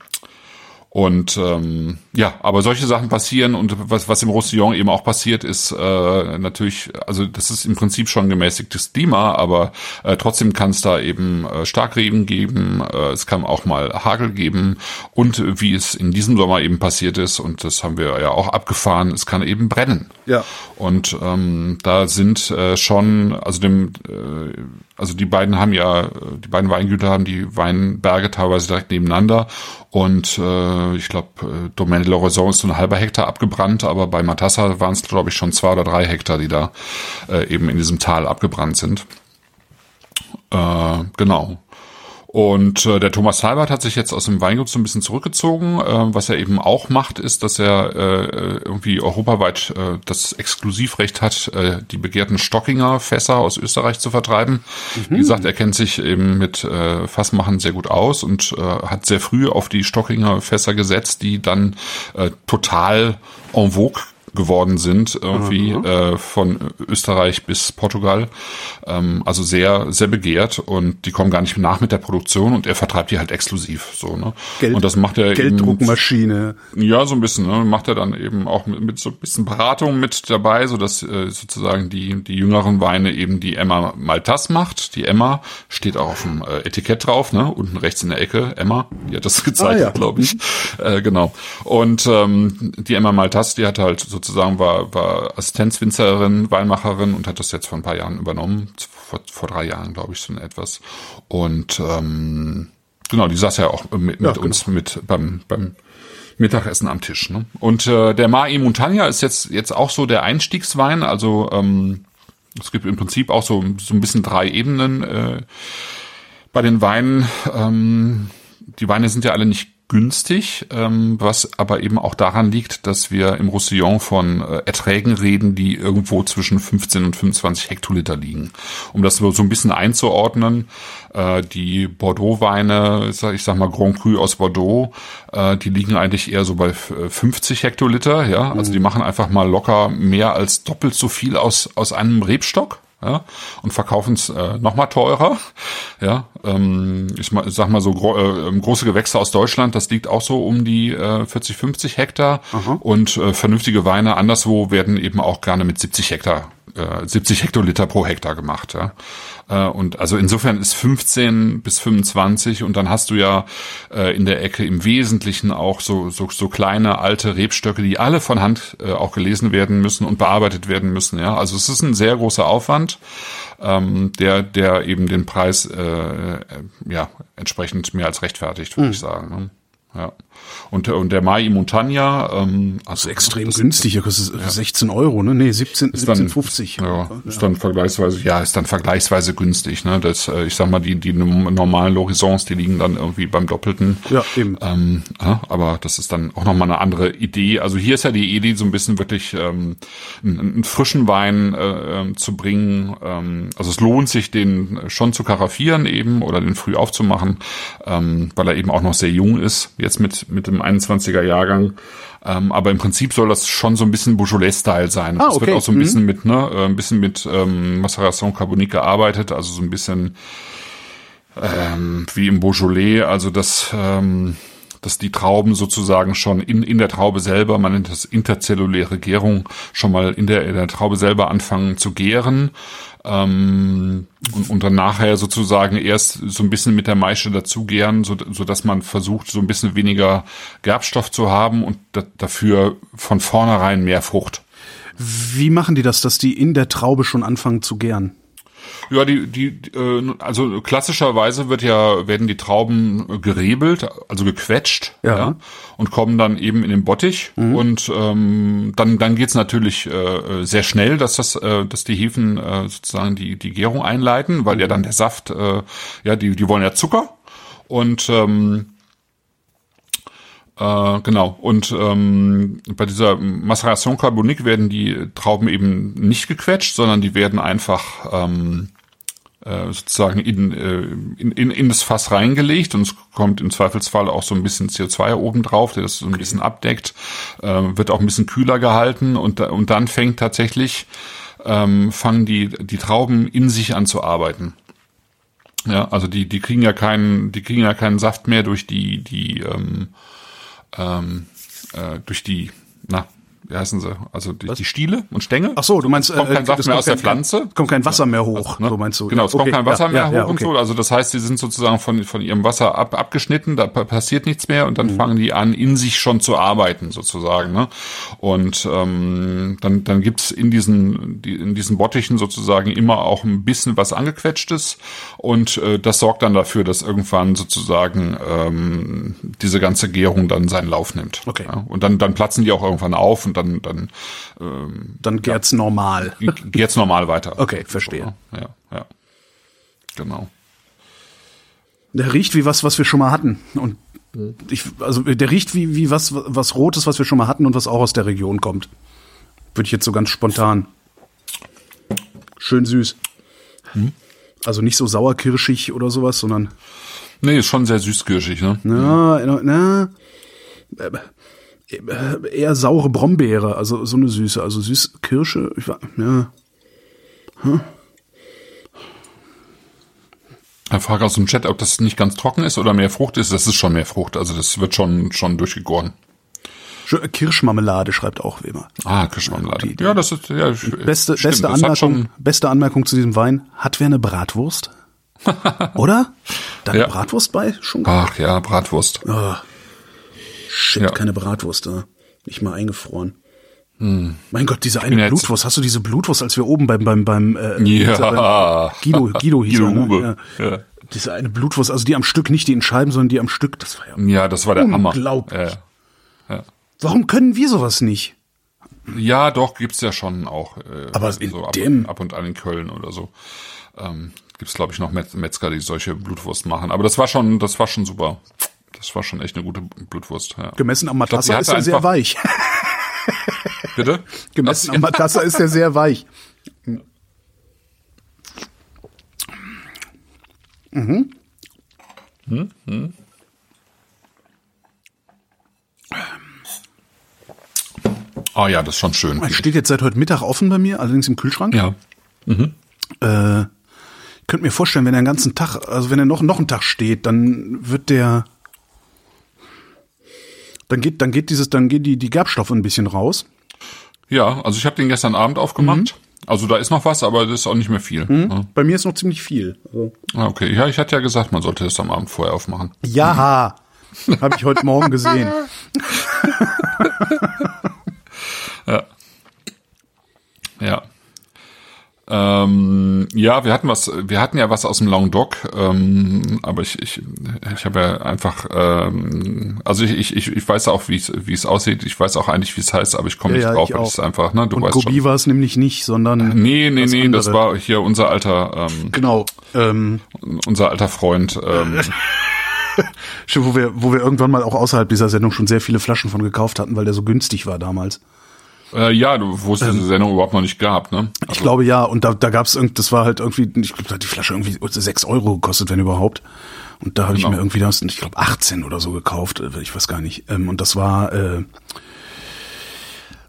und ähm, ja, aber solche Sachen passieren und was, was im Roussillon eben auch passiert ist, äh, natürlich, also das ist im Prinzip schon gemäßigtes Klima, aber äh, trotzdem kann es da eben äh, Starkregen geben, äh, es kann auch mal Hagel geben und äh, wie es in diesem Sommer eben passiert ist, und das haben wir ja auch abgefahren, es kann eben brennen. Ja. Und ähm, da sind äh, schon, also dem, äh, also die beiden haben ja, die beiden Weingüter haben die Weinberge teilweise direkt nebeneinander. Und äh, ich glaube, äh, Domaine de l'Horizon ist so ein halber Hektar abgebrannt, aber bei Matassa waren es, glaube ich, schon zwei oder drei Hektar, die da äh, eben in diesem Tal abgebrannt sind. Äh, genau. Und äh, der Thomas Halbert hat sich jetzt aus dem Weingut so ein bisschen zurückgezogen. Äh, was er eben auch macht, ist, dass er äh, irgendwie europaweit äh, das Exklusivrecht hat, äh, die begehrten Stockinger Fässer aus Österreich zu vertreiben. Wie gesagt, er kennt sich eben mit äh, Fassmachen sehr gut aus und äh, hat sehr früh auf die Stockinger Fässer gesetzt, die dann äh, total en vogue geworden sind, irgendwie äh, von Österreich bis Portugal. Ähm, also sehr, sehr begehrt und die kommen gar nicht nach mit der Produktion und er vertreibt die halt exklusiv. So, ne? Geld- und das macht er eben, Gelddruckmaschine. ja, so ein bisschen, ne? Macht er dann eben auch mit, mit so ein bisschen Beratung mit dabei, so dass äh, sozusagen die, die jüngeren Weine eben die Emma Maltas macht. Die Emma steht auch auf dem äh, Etikett drauf, ne? Unten rechts in der Ecke, Emma, die hat das [LAUGHS] gezeichnet, Ah, ja. glaube ich. äh, genau. Und ähm, die Emma Maltas, die hat halt sozusagen war, war Assistenzwinzerin, Weinmacherin und hat das jetzt vor ein paar Jahren übernommen. Vor, vor drei Jahren, glaube ich, so etwas. Und ähm, genau, die saß ja auch mit, Ja, mit uns mit beim, beim Mittagessen am Tisch. Ne? Und äh, der Mai Montagna ist jetzt jetzt auch so der Einstiegswein. Also ähm, es gibt im Prinzip auch so, so ein bisschen drei Ebenen äh, bei den Weinen. Ähm, die Weine sind ja alle nicht günstig, ähm, was aber eben auch daran liegt, dass wir im Roussillon von äh, Erträgen reden, die irgendwo zwischen 15 und 25 Hektoliter liegen. Um das so ein bisschen einzuordnen, äh, die Bordeaux-Weine, ich sag mal Grand Cru aus Bordeaux, äh, die liegen eigentlich eher so bei 50 Hektoliter, ja, also die machen einfach mal locker mehr als doppelt so viel aus, aus einem Rebstock ja, und verkaufen es äh, noch mal teurer. Ja, ähm, ich sag mal so gro äh, große Gewächse aus Deutschland, das liegt auch so um die äh, 40, 50 Hektar Aha. und äh, vernünftige Weine anderswo werden eben auch gerne mit 70 Hektar, äh, 70 Hektoliter pro Hektar gemacht. Ja. Äh, und also insofern ist 15 bis 25 und dann hast du ja äh, in der Ecke im Wesentlichen auch so, so, so kleine alte Rebstöcke, die alle von Hand äh, auch gelesen werden müssen und bearbeitet werden müssen. Ja, also es ist ein sehr großer Aufwand, ähm, der, der eben den Preis äh, ja entsprechend mehr als rechtfertigt, würde mhm. ich sagen. Ne? Ja. Und, und der Mai Montagna, ähm, also extrem günstig, der kostet ja. 16 Euro, ne? Nee, 17, 17,50. Ja, ja, ist dann vergleichsweise, ja, ist dann vergleichsweise günstig, ne? Das, äh, ich sag mal, die, die normalen Lorisons, die liegen dann irgendwie beim Doppelten. Ja, eben. Ähm, ja, aber das ist dann auch nochmal eine andere Idee. Also hier ist ja die Idee, so ein bisschen wirklich ähm, einen, einen frischen Wein äh, ähm, zu bringen. Ähm, also es lohnt sich, den schon zu karaffieren eben oder den früh aufzumachen, ähm, weil er eben auch noch sehr jung ist, jetzt mit, mit dem 21er Jahrgang. Ähm, aber im Prinzip soll das schon so ein bisschen Beaujolais-Style sein. Ah, okay. Es wird auch so ein mhm. bisschen mit, ne, äh, ein bisschen mit ähm, Maceration Carbonique gearbeitet, also so ein bisschen ähm, wie im Beaujolais, also das ähm, dass die Trauben sozusagen schon in, in der Traube selber, man nennt das interzelluläre Gärung, schon mal in der, in der Traube selber anfangen zu gären ähm, und, und dann nachher sozusagen erst so ein bisschen mit der Maische dazugären, so, so dass man versucht, so ein bisschen weniger Gerbstoff zu haben und da, dafür von vornherein mehr Frucht. Wie machen die das, dass die in der Traube schon anfangen zu gären? Ja, die, die, äh, also klassischerweise wird ja, werden die Trauben gerebelt, also gequetscht, ja, ja und kommen dann eben in den Bottich. Mhm. Und ähm, dann, dann geht's natürlich äh, sehr schnell, dass das, äh, dass die Hefen äh, sozusagen die, die Gärung einleiten, weil ja dann der Saft, äh, ja, die, die wollen ja Zucker. Und ähm, äh, genau. Und ähm, bei dieser Maceration Carbonique werden die Trauben eben nicht gequetscht, sondern die werden einfach ähm, äh, sozusagen in, äh, in, in, in das Fass reingelegt und es kommt im Zweifelsfall auch so ein bisschen CO2 oben drauf, der das so ein bisschen abdeckt, äh, wird auch ein bisschen kühler gehalten und, und dann fängt tatsächlich, ähm, fangen die, die Trauben in sich an zu arbeiten. Ja, also die, die kriegen ja keinen, die kriegen ja keinen Saft mehr durch die, die, ähm, ähm, äh, durch die, na, wie heißen sie? Also die, die Stiele und Stängel. Ach so, du meinst, kommt kein äh, Saft mehr aus der Pflanze. Kommt kein Wasser mehr hoch, also, so meinst du. Genau, es kommt kein Wasser ja, mehr ja, hoch ja, okay. und so. Also das heißt, sie sind sozusagen von, von ihrem Wasser ab, abgeschnitten, da passiert nichts mehr und dann mhm. fangen die an, in sich schon zu arbeiten, sozusagen. Ne? Und ähm, dann, dann gibt's in diesen, die, in diesen Bottichen sozusagen immer auch ein bisschen was angequetschtes und äh, das sorgt dann dafür, dass irgendwann sozusagen ähm, diese ganze Gärung dann seinen Lauf nimmt. Okay. Ja? Und dann, dann platzen die auch irgendwann auf und dann dann ähm, dann gärt's ja, normal. Gärt's normal weiter. [LAUGHS] Okay, verstehe. Ja, ja. Genau. Der riecht wie was, was wir schon mal hatten. Und ich, also der riecht wie, wie was, was Rotes, was wir schon mal hatten und was auch aus der Region kommt. Würde ich jetzt so ganz spontan. Schön süß. Hm? Also nicht so sauerkirschig oder sowas, sondern. Nee, ist schon sehr süßkirschig, ne? Na, na, äh, eher saure Brombeere, also so eine Süße, also süß Kirsche, ich war, ja. Hm. Eine Frage aus dem Chat, ob das nicht ganz trocken ist oder mehr Frucht ist. Das ist schon mehr Frucht, also das wird schon, schon durchgegoren. Kirschmarmelade schreibt auch Weber. Ah, Kirschmarmelade. Ja, das ist ja beste stimmt, beste Anmerkung. Beste Anmerkung zu diesem Wein. Hat wer eine Bratwurst? [LAUGHS] Oder? Da ja. Bratwurst bei? Schon Ach ja, Bratwurst. Oh. Shit, ja. keine Bratwurst da. Nicht mal eingefroren. Hm. Mein Gott, diese eine Blutwurst. Hast du diese Blutwurst, als wir oben beim beim beim äh, [LAUGHS] ja. Guido Guido hieß Guido er, ne? Hube. Ja. ja. Diese eine Blutwurst, also die am Stück, nicht die in Scheiben, sondern die am Stück. Das war ja. Ja, das war der unglaublich. Hammer. Ja. ja. Warum können wir sowas nicht? Ja, doch, gibt's ja schon auch. Äh, Aber in so ab, dem- ab und an in Köln oder so. Ähm, gibt's glaube ich noch Metz Metzger, die solche Blutwurst machen. Aber das war schon, das war schon super. Das war schon echt eine gute Blutwurst. Ja. Gemessen am Matassa ist er sehr weich. [LAUGHS] Bitte? Gemessen Was? am Matassa ist er sehr weich. Oh ja, das ist schon schön. Es steht jetzt seit heute Mittag offen bei mir, allerdings im Kühlschrank. Ja. Äh, ich könnte mir vorstellen, wenn er den ganzen Tag, also wenn er noch, noch einen Tag steht, dann wird der, dann geht, dann geht dieses, dann gehen die, die Gerbstoffe ein bisschen raus. Ja, also ich habe den gestern Abend aufgemacht. Also da ist noch was, aber das ist auch nicht mehr viel. Ja. Bei mir ist noch ziemlich viel. Also, Ah, Okay, ja, ich hatte ja gesagt, man sollte das am Abend vorher aufmachen. ja, [LAUGHS] habe ich heute Morgen gesehen. [LAUGHS] Ja. Ähm, ja, wir hatten was, wir hatten ja was aus dem Languedoc, ähm, aber ich, ich, ich habe ja einfach, ähm, also ich, ich, ich, ich weiß auch, wie es, wie es aussieht. Ich weiß auch eigentlich, wie es heißt, aber ich komme Ja, nicht ja, drauf, ich weil auch. es einfach, ne, du Und weißt Gobi schon. war es nämlich nicht, sondern Nee, nee, das nee, das andere. war hier unser alter, ähm, genau. Ähm, unser alter Freund. Ähm, [LAUGHS] Stimmt, wo wir, wo wir irgendwann mal auch außerhalb dieser Sendung schon sehr viele Flaschen von gekauft hatten, weil der so günstig war damals. Äh, ja, du, wo es diese Sendung überhaupt noch nicht gab, ne? Ich glaube ja, und da, da gab's irgendwie, das war halt irgendwie, ich glaube, da hat die Flasche irgendwie sechs Euro gekostet, wenn überhaupt. Und da habe ich Genau. mir irgendwie das, ich glaube, 18 oder so gekauft, äh, ich weiß gar nicht. Ähm, und das war, äh,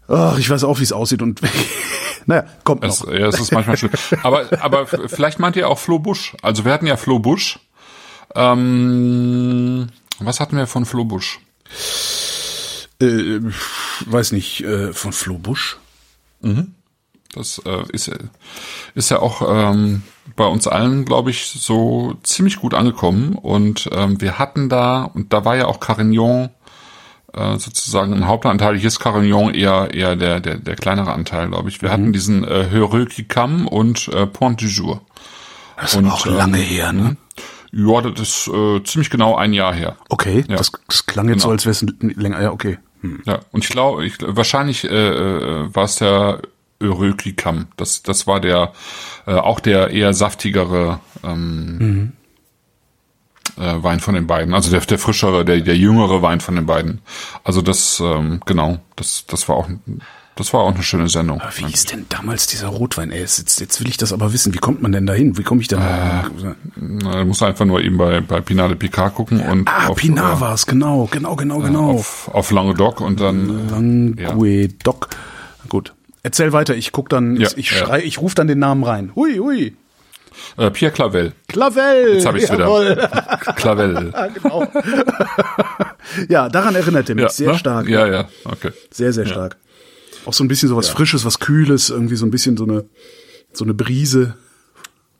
ach, ich weiß auch, wie es aussieht und [LAUGHS] naja, kommt Es, noch. ja, es ist manchmal schlimm. Aber, aber vielleicht meint ihr auch Flo Busch. Also wir hatten ja Flo Busch. Ähm, was hatten wir von Flo Busch? Äh, weiß nicht, äh, von Flo Busch. Das äh, ist, ja- ist ja auch ähm, bei uns allen, glaube ich, so ziemlich gut angekommen. Und ähm, wir hatten da, und da war ja auch Carignan äh, sozusagen ein Hauptanteil. Hier ist Carignan eher eher der der, der kleinere Anteil, glaube ich. Wir hatten diesen äh, Heureux qui Cam und äh, Point du Jour. Das Und, ist auch ähm, lange her, ne? Ja, das ist äh, ziemlich genau ein Jahr her. Okay, Ja. das, das klang jetzt so, Genau. als wäre es länger. Ja, okay. Hm. Ja, und ich glaube, ich, wahrscheinlich äh, äh, war es der Cam. Das, das war der äh, auch der eher saftigere ähm, äh, Wein von den beiden. Also der, der frischere, der, der jüngere Wein von den beiden. Also das, ähm, genau, das, das war auch das war auch eine schöne Sendung. Aber wie hieß denn damals dieser Rotwein? Ey, jetzt, jetzt will ich das aber wissen. Wie kommt man denn da hin? Wie komme ich denn da? Na, Du musst einfach nur eben bei, bei Pinard de Picard gucken und Ah, auf, Pinard äh, war's, genau, genau, genau, genau. auf, auf Languedoc und dann Languedoc. Gut. Erzähl weiter, ich guck dann, Ja, ich ja. schrei, ich ruf dann den Namen rein. Hui, hui. äh, Pierre Clavel. Clavel. Jetzt habe ich wieder. [LAUGHS] Clavel. genau. [LAUGHS] ja, daran erinnert er mich sehr ne? stark. Ja, ja, okay. Sehr, sehr stark. Auch so ein bisschen so was Frisches, was Kühles, irgendwie so ein bisschen so eine, so eine Brise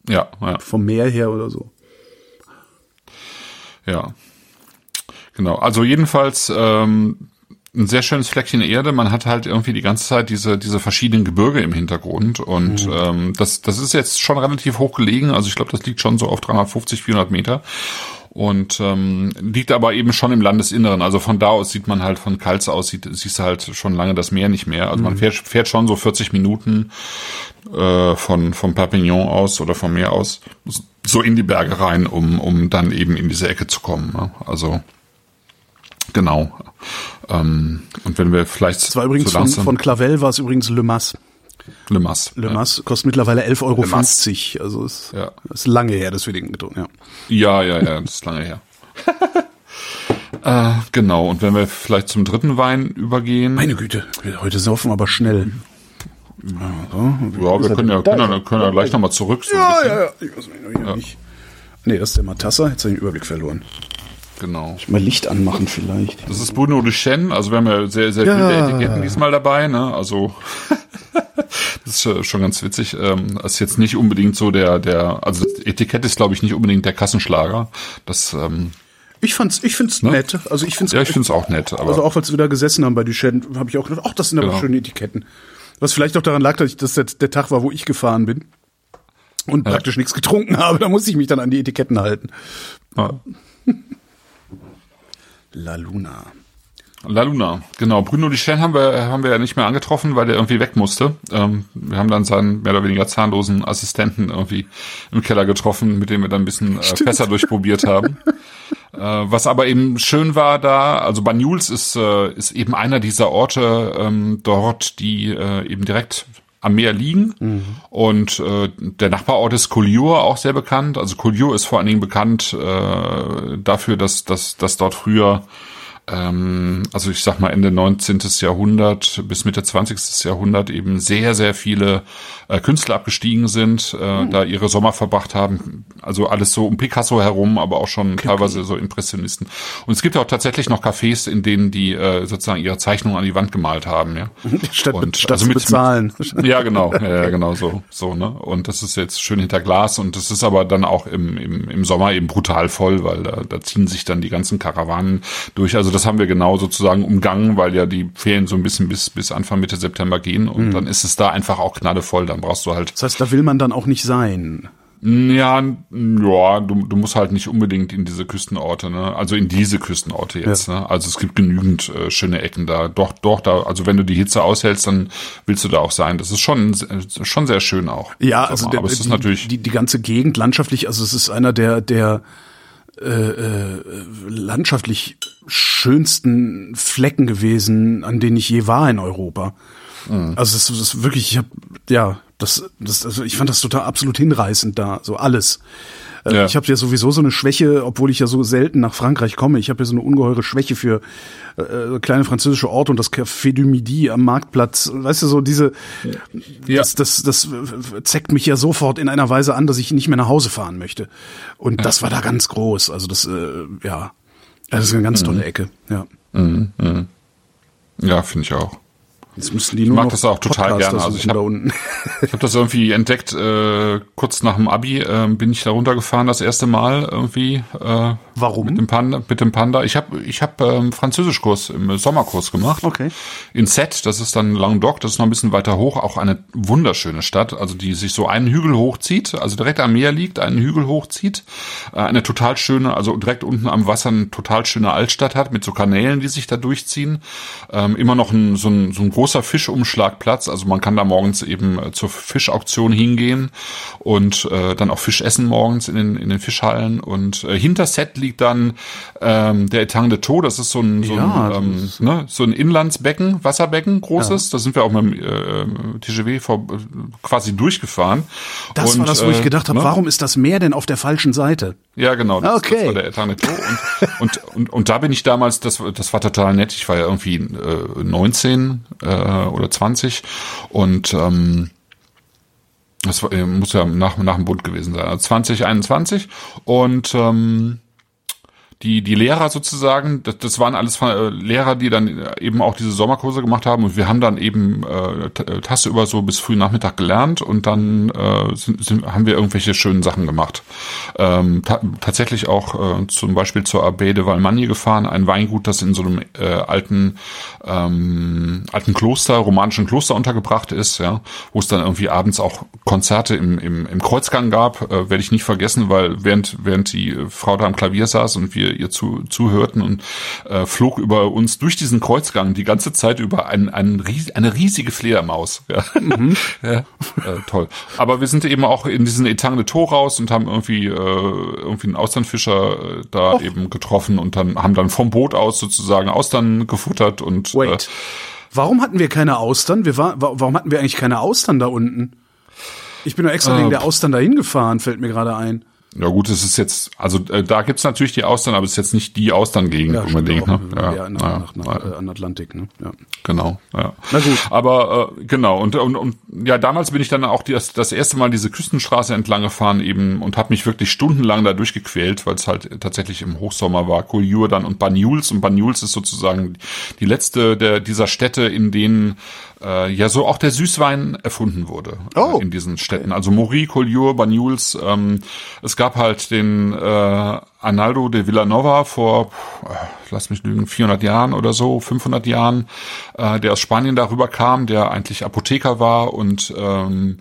Ja, ja. vom Meer her oder so. Ja. Genau. Also jedenfalls ähm, ein sehr schönes Fleckchen Erde. Man hat halt irgendwie die ganze Zeit diese diese verschiedenen Gebirge im Hintergrund und ähm, das das ist jetzt schon relativ hoch gelegen. Also ich glaube, das liegt schon so auf 350, 400 Meter und ähm, liegt aber eben schon im Landesinneren. Also von da aus sieht man halt von Kals aus sieht siehst du halt schon lange das Meer nicht mehr. Also man fährt fährt schon so 40 Minuten äh, von vom Perpignan aus oder vom Meer aus so in die Berge rein, um um dann eben in diese Ecke zu kommen. Ne? Also genau. Ähm, und wenn wir vielleicht Das war übrigens so von, von Clavel war es übrigens Le Mas. Le Mas. Le Mas kostet mittlerweile 11,50 Euro. Also ist, Ja. ist lange her, dass wir den getrunken haben. Ja, ja, ja, das ist lange her. [LAUGHS] äh, genau. Und wenn wir vielleicht zum dritten Wein übergehen, Meine Güte, wir heute saufen aber schnell. Ja, so. ja, wir können ja, können ja, können ja gleich nochmal zurück. So Ja, ja, ja. Ich hier nicht. Nee, das ist der Matassa. Jetzt habe ich den Überblick verloren. Genau. Mal Licht anmachen vielleicht. Das ist Bruno Duchenne, also wir haben ja sehr, sehr Ja. viele Etiketten diesmal dabei, ne? Also [LAUGHS] das ist schon ganz witzig. Ähm, Das ist jetzt nicht unbedingt so der, der, also das Etikett ist, glaube ich, nicht unbedingt der Kassenschlager. Das, ähm, Ich fand's, ich find's nett. Also ich find's, ja, ich finde es auch nett, aber also auch als wir da gesessen haben bei Duchenne, habe ich auch gedacht, ach, das sind aber Genau. schöne Etiketten. Was vielleicht auch daran lag, dass ich, dass der, der Tag war, wo ich gefahren bin und praktisch nichts getrunken [LAUGHS] habe. Da musste ich mich dann an die Etiketten halten. ja. La Luna. La Luna, genau. Bruno Duchesne haben wir, haben wir ja nicht mehr angetroffen, weil der irgendwie weg musste. Ähm, wir haben dann seinen mehr oder weniger zahnlosen Assistenten irgendwie im Keller getroffen, mit dem wir dann ein bisschen äh, Fässer durchprobiert haben. [LAUGHS] äh, was aber eben schön war da, also Banyuls ist, äh, ist eben einer dieser Orte ähm, dort, die äh, eben direkt am Meer liegen. Mhm. Und äh, der Nachbarort ist Collioure auch sehr bekannt. Also Collioure ist vor allen Dingen bekannt äh, dafür, dass, dass, dass dort früher ähm, also ich sag mal Ende 19. Jahrhundert bis Mitte 20. Jahrhundert eben sehr, sehr viele äh, Künstler abgestiegen sind, äh, mhm. da ihre Sommer verbracht haben. Also alles so um Picasso herum, aber auch schon okay. teilweise so Impressionisten. Und es gibt auch tatsächlich noch Cafés, in denen die äh, sozusagen ihre Zeichnungen an die Wand gemalt haben. Ja? [LAUGHS] Statt, und, statt also mit, bezahlen. Mit, [LAUGHS] [LAUGHS] ja, genau, ja, genau so, so ne. Und das ist jetzt schön hinter Glas und das ist aber dann auch im, im, im Sommer eben brutal voll, weil da, da ziehen sich dann die ganzen Karawanen durch. Also das haben wir genau sozusagen umgangen, weil ja die Ferien so ein bisschen bis, bis Anfang Mitte September gehen und mhm. dann ist es da einfach auch knallevoll, dann brauchst du halt. Das heißt, da will man dann auch nicht sein. Ja, ja, du, du musst halt nicht unbedingt in diese Küstenorte, ne? Also in diese Küstenorte jetzt, ja. ne? Also es gibt genügend äh, schöne Ecken da. Doch, doch, da, also wenn du die Hitze aushältst, dann willst du da auch sein. Das ist schon, schon sehr schön auch. Ja, also der, aber es ist natürlich die, die ganze Gegend landschaftlich, also es ist einer der, der äh, äh, landschaftlich schönsten Flecken gewesen, an denen ich je war in Europa. Mhm. Also das, ist wirklich, ich habe ja, das, das, also ich fand das total absolut hinreißend da, so alles. Äh, ja. Ich habe ja sowieso so eine Schwäche, obwohl ich ja so selten nach Frankreich komme. Ich habe ja so eine ungeheure Schwäche für äh, kleine französische Orte und das Café du Midi am Marktplatz. Weißt du, so diese, ja. das, das, das zeckt mich ja sofort in einer Weise an, dass ich nicht mehr nach Hause fahren möchte. Und ja. das war da ganz groß. Also das, äh, ja, das ist eine ganz tolle mhm. Ecke. Ja, mhm. Mhm. ja finde ich auch. Jetzt müssten die nur ich mag das auch total Podcaster gerne. Also ich habe [LAUGHS] hab das irgendwie entdeckt, äh, kurz nach dem Abi äh, bin ich da runtergefahren das erste Mal irgendwie. Äh, Warum? Mit dem Panda. Mit dem Panda. Ich habe ich hab, ähm, Französischkurs im Sommerkurs gemacht. Okay. In Set, das ist dann Languedoc, das ist noch ein bisschen weiter hoch, auch eine wunderschöne Stadt, also die sich so einen Hügel hochzieht, also direkt am Meer liegt, einen Hügel hochzieht. Äh, eine total schöne, also direkt unten am Wasser eine total schöne Altstadt hat mit so Kanälen, die sich da durchziehen. Ähm, immer noch ein, so ein, so ein großer großer Fischumschlagplatz. Also man kann da morgens eben äh, zur Fischauktion hingehen und äh, dann auch Fisch essen morgens in den, in den Fischhallen. Und äh, hinter Set liegt dann ähm, der Etang de Taux. Das ist so ein, so, ja, ein, ähm, ne, so ein Inlandsbecken, Wasserbecken, großes. Ja. Da sind wir auch mit dem äh, TGW vor, quasi durchgefahren. Das und, war das, wo ich äh, gedacht habe, ne? warum ist das Meer denn auf der falschen Seite? Ja, genau. Das, okay. das war der Etang de Taux. Und, und, und, und da bin ich damals, das, das war total nett. Ich war ja irgendwie äh, 19 äh, oder 20 und ähm, das war, muss ja nach, nach dem Bund gewesen sein, also 2021 und ähm, die, die Lehrer sozusagen, das, das waren alles äh, Lehrer, die dann eben auch diese Sommerkurse gemacht haben und wir haben dann eben äh, äh, Tasse über so bis früh Nachmittag gelernt und dann äh, sind, sind, haben wir irgendwelche schönen Sachen gemacht. Ähm, ta tatsächlich auch äh, zum Beispiel zur Abbaye de Valmagne gefahren, ein Weingut, das in so einem äh, alten ähm, alten Kloster, romanischen Kloster untergebracht ist, ja, wo es dann irgendwie abends auch Konzerte im, im, im Kreuzgang gab, äh, werde ich nicht vergessen, weil während während die Frau da am Klavier saß und wir ihr zu, zuhörten und äh, flog über uns durch diesen Kreuzgang die ganze Zeit über ein, ein eine riesige Fledermaus. Ja. Mhm. [LAUGHS] ja, äh, toll. Aber wir sind eben auch in diesen Etang de Tor raus und haben irgendwie äh, irgendwie einen Austernfischer äh, da Och. eben getroffen und dann haben dann vom Boot aus sozusagen Austern gefuttert und Wait. Äh, Warum hatten wir keine Austern? Wir war, warum hatten wir eigentlich keine Austern da unten? Ich bin nur extra äh, wegen der Austern dahin gefahren, fällt mir gerade ein. Ja gut, es ist jetzt, also äh, da gibt's natürlich die Austern, aber es ist jetzt nicht die Austerngegend ja, unbedingt. Ne? Ja, ja, nach, ja, nach, nach, äh, an Atlantik. Ne? Ja. Genau. Ja. Na gut. Aber äh, genau und, und und ja, damals bin ich dann auch das, das erste Mal diese Küstenstraße entlang gefahren eben und habe mich wirklich stundenlang da durchgequält, weil es halt tatsächlich im Hochsommer war. Collioure dann und Banyuls und Banyuls ist sozusagen die letzte der dieser Städte, in denen äh, ja so auch der Süßwein erfunden wurde oh. äh, in diesen Städten. Also Mori, Collioure, Banyuls. Ähm, es gab halt den äh, Arnaldo de Villanova vor, äh, lass mich lügen, 400 Jahren oder so, 500 Jahren, äh, der aus Spanien darüber kam, der eigentlich Apotheker war und ähm,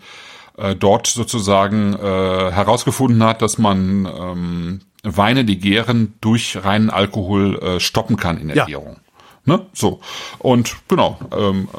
äh, dort sozusagen äh, herausgefunden hat, dass man ähm, Weine, die gären, durch reinen Alkohol äh, stoppen kann in der ja. Gärung. Ne? So. Und genau, ähm,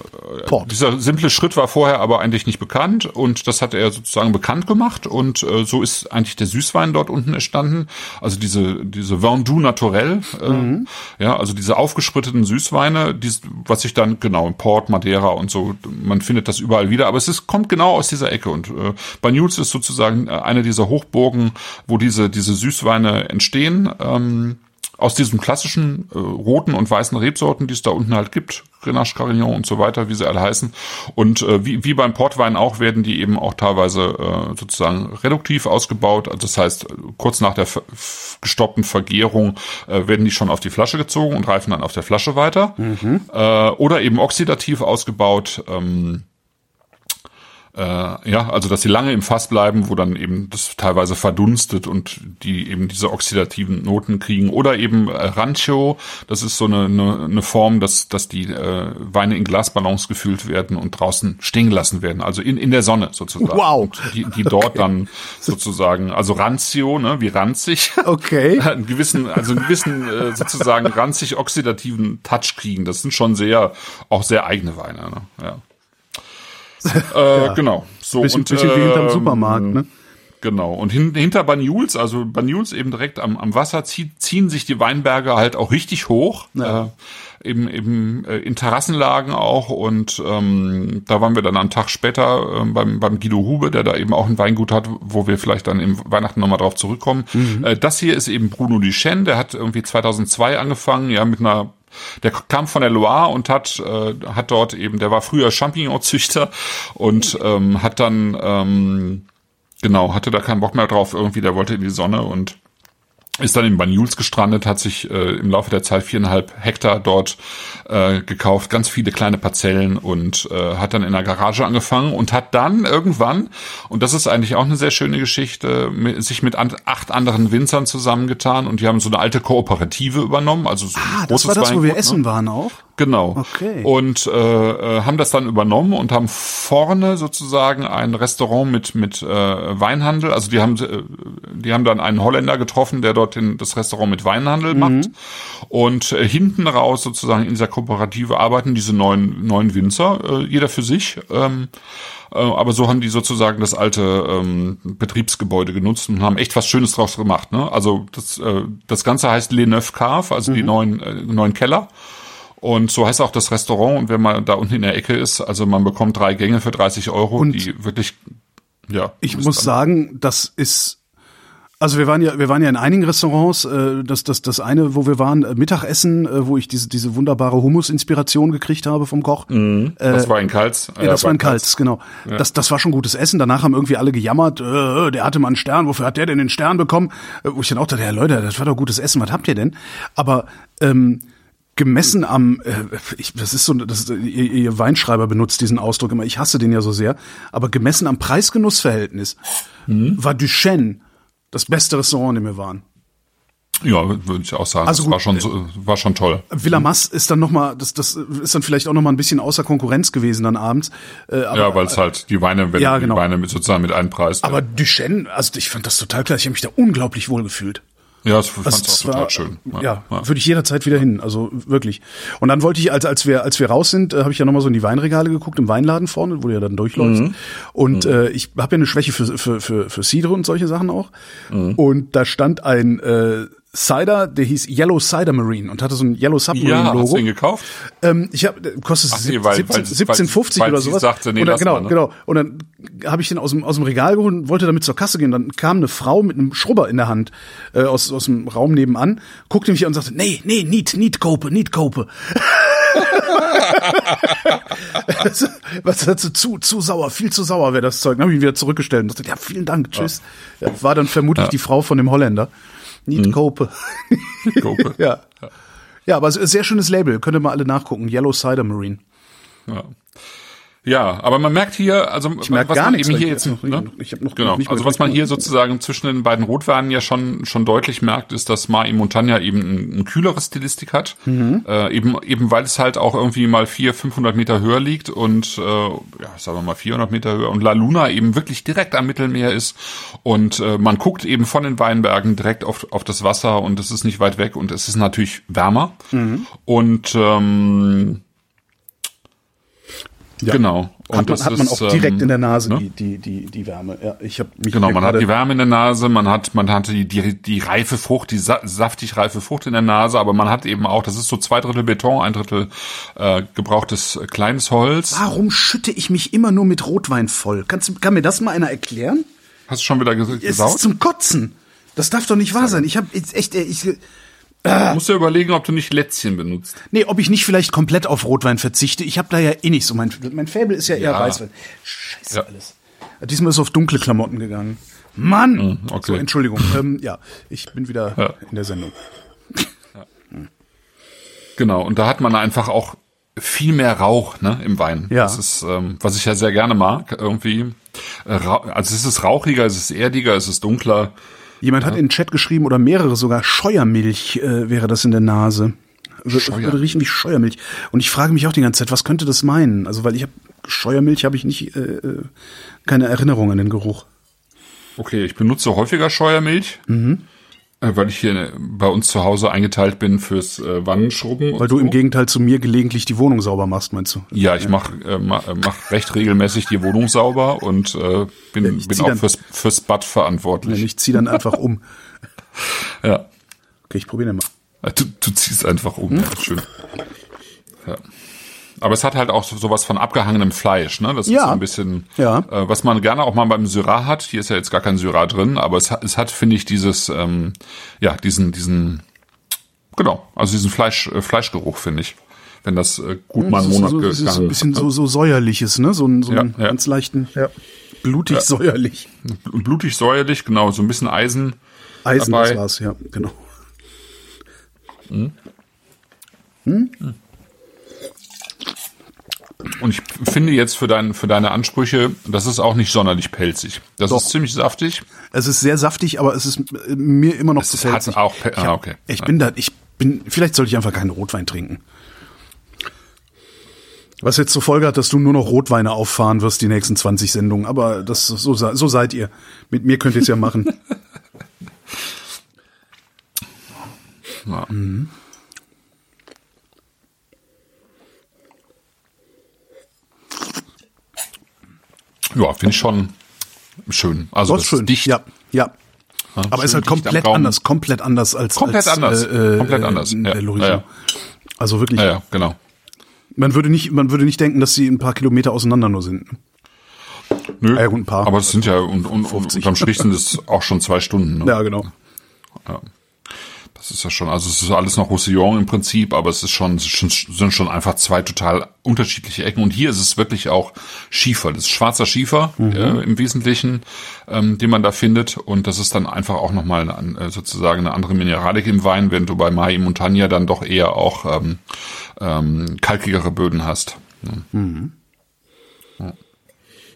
Port. dieser simple Schritt war vorher aber eigentlich nicht bekannt und das hat er sozusagen bekannt gemacht und äh, so ist eigentlich der Süßwein dort unten entstanden. Also diese, diese Vin doux naturel, äh, ja, also diese aufgespriteten Süßweine, die, was sich dann genau in Port, Madeira und so, man findet das überall wieder, aber es ist, kommt genau aus dieser Ecke und äh, Banyuls ist sozusagen äh, eine dieser Hochburgen, wo diese, diese Süßweine entstehen. Ähm, aus diesen klassischen äh, roten und weißen Rebsorten, die es da unten halt gibt, Grenache, Carignan und so weiter, wie sie alle heißen. Und äh, wie, wie beim Portwein auch, werden die eben auch teilweise äh, sozusagen reduktiv ausgebaut. Also das heißt, kurz nach der gestoppten Vergärung äh, werden die schon auf die Flasche gezogen und reifen dann auf der Flasche weiter. Äh, oder eben oxidativ ausgebaut. Ähm, äh, ja, also dass sie lange im Fass bleiben, wo dann eben das teilweise verdunstet und die eben diese oxidativen Noten kriegen. Oder eben äh, Rancho, das ist so eine, eine, eine Form, dass, dass die äh, Weine in Glasballons gefüllt werden und draußen stehen gelassen werden, also in, in der Sonne sozusagen. Wow. Und die, die dort dann sozusagen, also Ranzio, ne, wie ranzig, Okay. [LAUGHS] einen gewissen, also einen gewissen äh, sozusagen ranzig oxidativen Touch kriegen. Das sind schon sehr, auch sehr eigene Weine. Ne? Ja. Äh, Genau. So, Bisschen, und, bisschen wie hinterm ähm, Supermarkt, ne? Genau. Und hin, hinter Banyuls, also Banyuls eben direkt am, am Wasser, zieh, ziehen sich die Weinberge halt auch richtig hoch. Ja. Äh, eben eben äh, in Terrassenlagen auch und ähm, da waren wir dann einen Tag später ähm, beim, beim Guido Hube, der da eben auch ein Weingut hat, wo wir vielleicht dann im Weihnachten nochmal drauf zurückkommen. Äh, das hier ist eben Bruno Duchesne, der hat irgendwie 2002 angefangen, ja mit einer der kam von der Loire und hat äh, hat dort eben, der war früher Champignonzüchter und ähm, hat dann ähm, genau hatte da keinen Bock mehr drauf. Irgendwie, der wollte in die Sonne und ist dann in Banyuls gestrandet, hat sich äh, im Laufe der Zeit viereinhalb Hektar dort äh, gekauft, ganz viele kleine Parzellen und äh, hat dann in der Garage angefangen und hat dann irgendwann, und das ist eigentlich auch eine sehr schöne Geschichte, mit, sich mit an, acht anderen Winzern zusammengetan und die haben so eine alte Kooperative übernommen, also so Ah, das war das, wo wir ne? essen waren auch. Genau. Okay. Und äh, äh, haben das dann übernommen und haben vorne sozusagen ein Restaurant mit mit äh, Weinhandel. Also die haben äh, die haben dann einen Holländer getroffen, der dort in, das Restaurant mit Weinhandel macht. Und äh, hinten raus sozusagen in dieser Kooperative arbeiten diese neun neun Winzer, äh, jeder für sich. Ähm, äh, aber so haben die sozusagen das alte ähm, Betriebsgebäude genutzt und haben echt was Schönes draus gemacht. Ne? Also das, äh, das Ganze heißt Les Neuf Cave, also die neuen, äh, neuen Keller. Und so heißt auch das Restaurant. Und wenn man da unten in der Ecke ist, also man bekommt drei Gänge für 30 Euro, Und die wirklich, ja. Ich muss dann- sagen, das ist also wir waren ja, wir waren ja in einigen Restaurants. Äh, das, das, das eine, wo wir waren, äh, Mittagessen, äh, wo ich diese, diese wunderbare Hummus-Inspiration gekriegt habe vom Koch. Das war in Kals. Ja, das war in Kals, genau. Das, das war schon gutes Essen. Danach haben irgendwie alle gejammert, äh, der hatte mal einen Stern, wofür hat der denn den Stern bekommen? Äh, wo ich dann auch dachte, ja Leute, das war doch gutes Essen, was habt ihr denn? Aber ähm, gemessen am, äh, ich, das ist so, das ihr, ihr Weinschreiber benutzt diesen Ausdruck immer, ich hasse den ja so sehr, aber gemessen am Preis-Genuss-Verhältnis war Duchesne das beste Restaurant, in dem wir waren. Ja, würde ich auch sagen. Also das gut, war schon so, war schon toll. Villamas ist dann noch mal, das, das ist dann vielleicht auch noch mal ein bisschen außer Konkurrenz gewesen dann abends. Äh, aber, Ja, weil es halt die Weine, wenn Ja, die genau. Weine mit sozusagen mit einem Preis. aber Duchesne, also ich fand das total klar. Ich habe mich da unglaublich wohl gefühlt. Ja, das fand Also ich auch das total war, schön. Ja, würde ich jederzeit wieder hin. Also wirklich. Und dann wollte ich, als als wir als wir raus sind, äh, habe ich ja noch mal so in die Weinregale geguckt im Weinladen vorne, wo du ja dann durchläufst. Mhm. Und äh, ich habe ja eine Schwäche für für für für Cidre und solche Sachen auch. Mhm. Und da stand ein äh, Cider, der hieß Yellow Cider Marine und hatte so ein Yellow Submarine Ja, hast Logo. du ihn gekauft? Ähm, ich habe kostet Ach nee, weil- 17, weil- 17,50 weil oder sowas. sagte, nee, und dann, genau, mal, ne? genau. Und dann habe ich den aus dem aus dem Regal geholt und wollte damit zur Kasse gehen. Dann kam eine Frau mit einem Schrubber in der Hand äh, aus aus dem Raum nebenan, guckte mich an und sagte: "Nee, nee, nicht nicht Kope, nicht Kope." [LAUGHS] Was dazu zu zu sauer, viel zu sauer wäre das Zeug. Dann habe ich ihn wieder zurückgestellt und dachte: "Ja, vielen Dank, tschüss." Ja, war dann vermutlich die Frau von dem Holländer. Niet Mhm. Kope. Kope. [LAUGHS] [LAUGHS] ja. Ja, aber sehr schönes Label, könnt ihr mal alle nachgucken. Yellow Cider Marine. Ja. Ja, aber man merkt hier, also Ich merk was gar man nichts, eben hier ich jetzt, noch- ne? ich hab noch- genau, noch also was man hier sozusagen zwischen den beiden Rotweinen ja schon schon deutlich merkt, ist, dass Mai Montagna eben ein, ein kühlere Stilistik hat, Mhm. äh, eben eben weil es halt auch irgendwie mal 400, 500 Meter höher liegt und äh, ja, sagen wir mal 400 Meter höher und La Luna eben wirklich direkt am Mittelmeer ist und äh, man guckt eben von den Weinbergen direkt auf auf das Wasser und es ist nicht weit weg und es ist natürlich wärmer Mhm. und ähm, Ja. Genau. Und Hat man, hat man ist, auch direkt ähm, in der Nase ne? die, die, die, die Wärme. Ja, ich habe mich Genau, man hat die Wärme in der Nase, man hat, man hatte die, die, die reife Frucht, die sa saftig reife Frucht in der Nase, aber man hat eben auch, das ist so zwei Drittel Beton, ein Drittel äh, gebrauchtes äh, kleines Holz. Warum schütte ich mich immer nur mit Rotwein voll? Kannst, kann mir das mal einer erklären? Hast du schon wieder ges Es ist gesaut? zum Kotzen. Das darf doch nicht wahr sein. Ich habe jetzt echt, äh, ich, Du musst ja überlegen, ob du nicht Lätzchen benutzt. nee, ob ich nicht vielleicht komplett auf Rotwein verzichte. Ich habe da ja eh nicht so mein, mein Faible ist ja eher Ja. Weißwein. Scheiße Ja. alles. Diesmal ist es auf dunkle Klamotten gegangen. Mann. okay. So, Entschuldigung. [LAUGHS] ähm, ja, ich bin wieder Ja. in der Sendung. Genau, und da hat man einfach auch viel mehr Rauch ne, im Wein. Ja. Das ist, ähm, was ich ja sehr gerne mag, irgendwie. Äh, also es ist rauchiger, es ist erdiger, es ist dunkler. Jemand hat in den Chat geschrieben oder mehrere sogar Scheuermilch äh, wäre das in der Nase. Wür- Scheuer. Würde riechen wie Scheuermilch. Und ich frage mich auch die ganze Zeit, was könnte das meinen? Also weil ich habe Scheuermilch habe ich nicht äh, äh, keine Erinnerung an den Geruch. Okay, ich benutze häufiger Scheuermilch, Mhm. Äh, weil ich hier bei uns zu Hause eingeteilt bin fürs äh, Wannenschrubben. Weil du so. im Gegenteil zu mir gelegentlich die Wohnung sauber machst, meinst du? Ja, ich mach, äh, mach, äh, mach recht regelmäßig die Wohnung sauber und äh, bin, ich bin auch fürs, fürs Bad verantwortlich. Ich zieh dann einfach um. [LAUGHS] Ja. Okay, ich probiere mal. Äh, Du, du ziehst einfach um, Hm? ja, schön. Ja. Aber es hat halt auch so- sowas von abgehangenem Fleisch, ne? Das ist Ja. so ein bisschen, Ja. äh, was man gerne auch mal beim Syrah hat. Hier ist ja jetzt gar kein Syrah drin, aber es hat, es hat, finde ich, dieses, ähm, ja, diesen, diesen, genau, also diesen Fleisch, äh, Fleischgeruch, finde ich. Wenn das äh, gut mal einen ist Monat so, das ist so ein gegangen bisschen ist. so, so säuerliches, ne? So ein, so ein Ja, ja. ganz leichten, ja. blutig säuerlich. Blutig säuerlich, genau, so ein bisschen Eisen. Eisen, dabei. das war's, ja, genau. Und ich finde jetzt für, dein, für deine Ansprüche, das ist auch nicht sonderlich pelzig. Das Doch. ist ziemlich saftig. Es ist sehr saftig, aber es ist äh, mir immer noch Es zu ist- hat pelzig. auch Pe- ich, ah, hab- okay. ich bin da, ich bin, vielleicht sollte ich einfach keinen Rotwein trinken. Was jetzt zur Folge hat, dass du nur noch Rotweine auffahren wirst die nächsten 20 Sendungen, aber das so, so seid ihr. Mit mir könnt ihr es ja machen. [LAUGHS] Ja. Ja, finde ich schon schön. Also Das ist schön. dicht. Ja, ja. Ja, Aber ist halt komplett anders, komplett anders als Komplett als, anders, Äh, äh, komplett anders, äh, ja. Der Lorison. Ja, ja. Also wirklich, Ja, ja, genau. man würde nicht, man würde nicht denken, dass sie ein paar Kilometer auseinander nur sind. Nö, Ja, gut, ein paar. aber es sind ja und, und, und unterm Strich sind es auch schon zwei Stunden. Ne? Ja, genau. Das ist ja schon, also es ist alles noch Roussillon im Prinzip, aber es ist schon, es sind schon einfach zwei total unterschiedliche Ecken. Und hier ist es wirklich auch Schiefer. Das ist schwarzer Schiefer äh, im Wesentlichen, ähm, den man da findet. Und das ist dann einfach auch nochmal eine, äh, sozusagen eine andere Mineralik im Wein, während du bei Mai Montagna dann doch eher auch ähm, ähm, kalkigere Böden hast. Ja.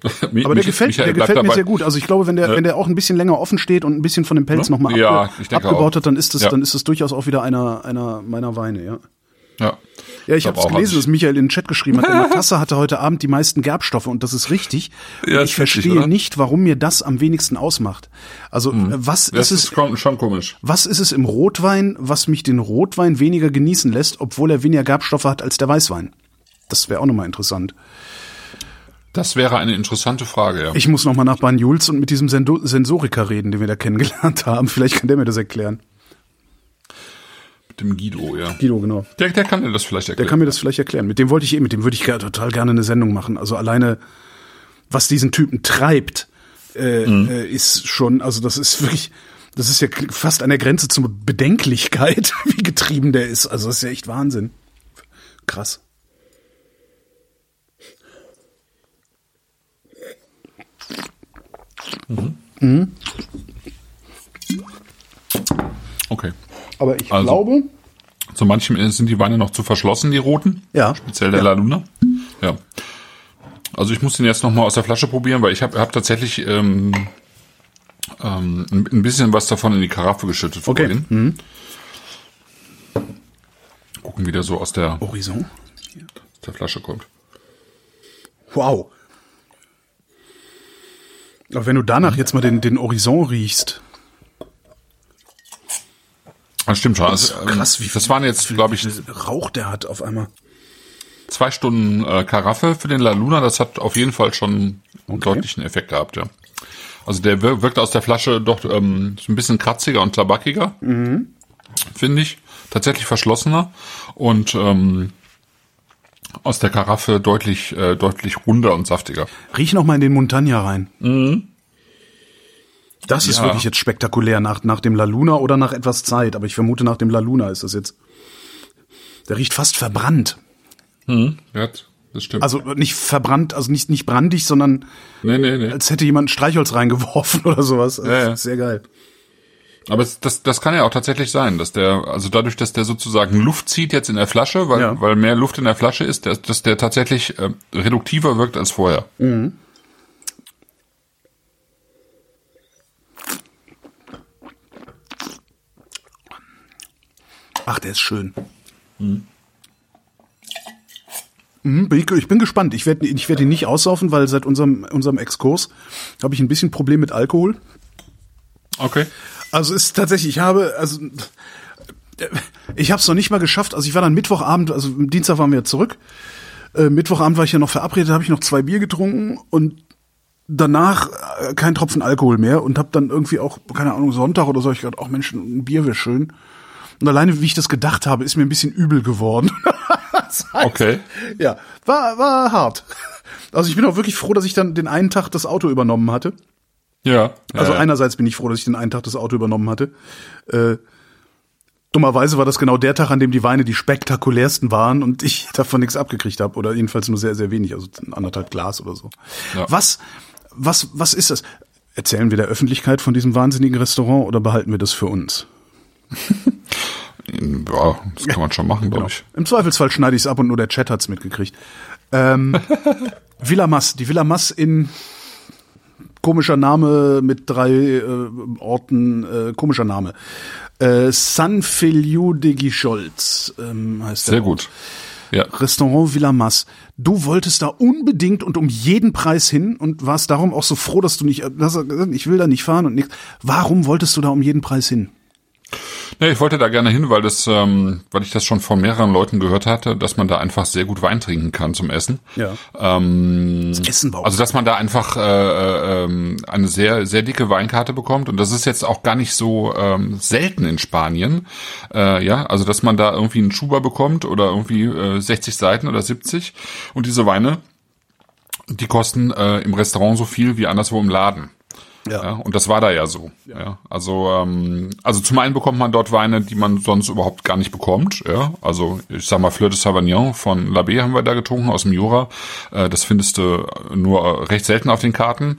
Ja. [LAUGHS] Mi- Aber der Mich- gefällt, Michael der gefällt mir dabei. sehr gut. Also ich glaube, wenn der, wenn der auch ein bisschen länger offen steht und ein bisschen von dem Pelz Ja. nochmal Ja, abge abgebaut auch. hat, dann ist das, Ja. dann ist das durchaus auch wieder einer, einer meiner Weine, ja. Ja, Ja, ich habe es gelesen, dass Michael in den Chat geschrieben hat. Der [LAUGHS] Matasse hatte heute Abend die meisten Gerbstoffe und das ist richtig. Ja, ich richtig, verstehe oder? nicht, warum mir das am wenigsten ausmacht. Also äh, was Das ist ist es? schon komisch. Was ist es im Rotwein, was mich den Rotwein weniger genießen lässt, obwohl er weniger Gerbstoffe hat als der Weißwein? Das wäre auch nochmal interessant. Das wäre eine interessante Frage, ja. Ich muss nochmal nach Banjuls und mit diesem Sendo Sensoriker reden, den wir da kennengelernt [LAUGHS] haben. Vielleicht kann der mir das erklären. Mit dem Guido, ja. Guido, genau. Der, der kann dir das vielleicht Der erklären. kann mir das vielleicht erklären. Mit dem wollte ich eh, mit dem würde ich total gerne eine Sendung machen. Also alleine, was diesen Typen treibt, äh, äh, ist schon, also das ist wirklich, das ist ja fast an der Grenze zur Bedenklichkeit, [LAUGHS] wie getrieben der ist. Also das ist ja echt Wahnsinn. Krass. Okay. Aber ich Also. glaube, Zu manchem sind die Weine noch zu verschlossen, die roten. Ja. Speziell der Ja. La Luna. Ja. Also ich muss den jetzt noch mal aus der Flasche probieren, weil ich habe hab tatsächlich ähm, ähm, ein ein bisschen was davon in die Karaffe geschüttet Okay. vorhin. Mhm. Gucken, wie der so aus der, Horizon. aus der Flasche kommt. Wow. Aber wenn du danach jetzt mal den, den Horizon riechst, Das stimmt schon. Also, krass, ähm, wie viel- das waren jetzt, glaube ich, wie Rauch der hat auf einmal. zwei Stunden äh, Karaffe für den La Luna. Das hat auf jeden Fall schon einen Okay. deutlichen Effekt gehabt, ja. Also der wir- wirkt aus der Flasche doch ähm, so ein bisschen kratziger und tabackiger, Mhm. finde ich. Tatsächlich verschlossener und ähm, aus der Karaffe deutlich, äh, deutlich runder und saftiger. Riech noch mal in den Montagna rein. Das ist Ja. wirklich jetzt spektakulär nach, nach dem La Luna oder nach etwas Zeit. Aber ich vermute, nach dem La Luna ist das jetzt. Der riecht fast verbrannt. Ja, das stimmt. Also nicht verbrannt, also nicht, nicht brandig, sondern nee, nee, nee. als hätte jemand Streichholz reingeworfen [LAUGHS] oder sowas. Das Ja, ja. ist Sehr geil. Aber das, das kann ja auch tatsächlich sein, dass der, also dadurch, dass der sozusagen Luft zieht jetzt in der Flasche, weil, Ja. weil mehr Luft in der Flasche ist, dass, dass der tatsächlich äh, reduktiver wirkt als vorher. Ach, der ist schön. Mhm, bin ich, ich bin gespannt. Ich werde ich werd ihn nicht aussaufen, weil seit unserem, unserem Exkurs habe ich ein bisschen Problem mit Alkohol. Okay. Also ist tatsächlich, ich habe, also äh, ich habe es noch nicht mal geschafft. Also ich war dann Mittwochabend, also am Dienstag waren wir ja zurück. Äh, Mittwochabend war ich ja noch verabredet, habe ich noch zwei Bier getrunken und danach äh, kein Tropfen Alkohol mehr und habe dann irgendwie auch, keine Ahnung, Sonntag oder so, ich gedacht, ach Mensch, ein Bier wäre schön. Und alleine, wie ich das gedacht habe, ist mir ein bisschen übel geworden. [LAUGHS] Das heißt, Okay. Ja, war, war hart. Also ich bin auch wirklich froh, dass ich dann den einen Tag das Auto übernommen hatte. Ja. Also ja, einerseits bin ich froh, dass ich den einen Tag das Auto übernommen hatte. Äh, dummerweise war das genau der Tag, an dem die Weine die spektakulärsten waren und ich [LAUGHS] davon nichts abgekriegt habe oder jedenfalls nur sehr, sehr wenig, also anderthalb Glas oder so. Ja. Was, was, was ist das? Erzählen wir der Öffentlichkeit von diesem wahnsinnigen Restaurant oder behalten wir das für uns? [LAUGHS] ja, das kann man schon machen, glaube ich. Im Zweifelsfall schneide ich es ab und nur der Chat hat's mitgekriegt. Ähm, [LAUGHS] Villa Mas, die Villa Mas in komischer Name mit drei äh, Orten, äh, komischer Name. Äh, San Feliu de Guicholz ähm, heißt der Sehr Ort. gut. Ja. Restaurant Villa Mas. Du wolltest da unbedingt und um jeden Preis hin und warst darum auch so froh, dass du nicht, dass er gesagt, ich will da nicht fahren und nichts. Warum wolltest du da um jeden Preis hin? Ja, ich wollte da gerne hin, weil das, ähm, weil ich das schon von mehreren Leuten gehört hatte, dass man da einfach sehr gut Wein trinken kann zum Essen. Ja. Ähm, Das Essen also dass man da einfach äh, äh, ähm, eine sehr sehr dicke Weinkarte bekommt und das ist jetzt auch gar nicht so ähm, selten in Spanien. Äh, ja, also dass man da irgendwie einen Schuber bekommt oder irgendwie äh, 60 Seiten oder 70 und diese Weine, die kosten äh, im Restaurant so viel wie anderswo im Laden. Ja, und das war da ja so. Ja. also ähm, also zum einen bekommt man dort Weine, die man sonst überhaupt gar nicht bekommt. Ja, also ich sag mal Fleur de Savagnin von Labé haben wir da getrunken aus dem Jura. Äh, das findest du nur recht selten auf den Karten.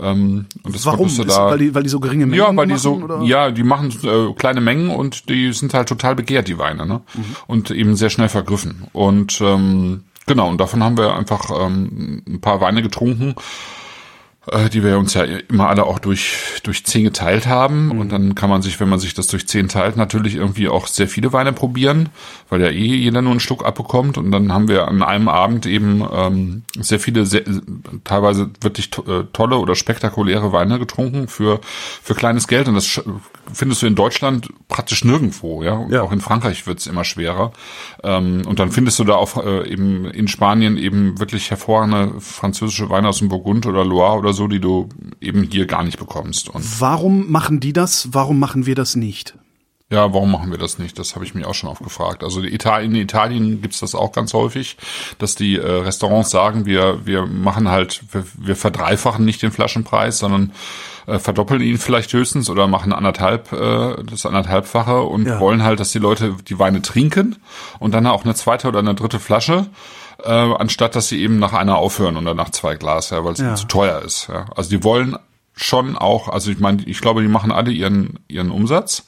Ähm, und das Warum? du da, weil, die, weil die so geringe Mengen ja, weil die machen, so, oder? ja, die machen äh, kleine Mengen und die sind halt total begehrt, die Weine, ne? Und eben sehr schnell vergriffen. Und ähm, genau, und davon haben wir einfach ähm, ein paar Weine getrunken, äh, die wir uns ja immer alle auch durch durch zehn geteilt haben. Und dann kann man sich, wenn man sich das durch zehn teilt, natürlich irgendwie auch sehr viele Weine probieren, weil ja eh jeder nur einen Schluck abbekommt. Und dann haben wir an einem Abend eben ähm, sehr viele, sehr, teilweise wirklich to äh, tolle oder spektakuläre Weine getrunken für für kleines Geld. Und das findest du in Deutschland praktisch nirgendwo, ja. Und Ja. auch in Frankreich wird's immer schwerer. Ähm, und dann findest du da auch äh, eben in Spanien eben wirklich hervorragende französische Weine aus dem Burgund oder Loire oder so, die du eben hier gar nicht bekommst. Und Warum machen die das? Warum machen wir das nicht? ja, warum machen wir das nicht? Das habe ich mich auch schon oft gefragt. Also in Italien gibt's das auch ganz häufig, dass die äh, Restaurants sagen, wir, wir machen halt, wir, wir verdreifachen nicht den Flaschenpreis, sondern äh, verdoppeln ihn vielleicht höchstens oder machen anderthalb, äh, das anderthalbfache und Ja. wollen halt, dass die Leute die Weine trinken und dann auch eine zweite oder eine dritte Flasche, äh, anstatt dass sie eben nach einer aufhören oder nach zwei Glas, ja, weil es Ja. zu teuer ist. Ja. Also die wollen schon auch, also ich meine, ich glaube, die machen alle ihren ihren Umsatz.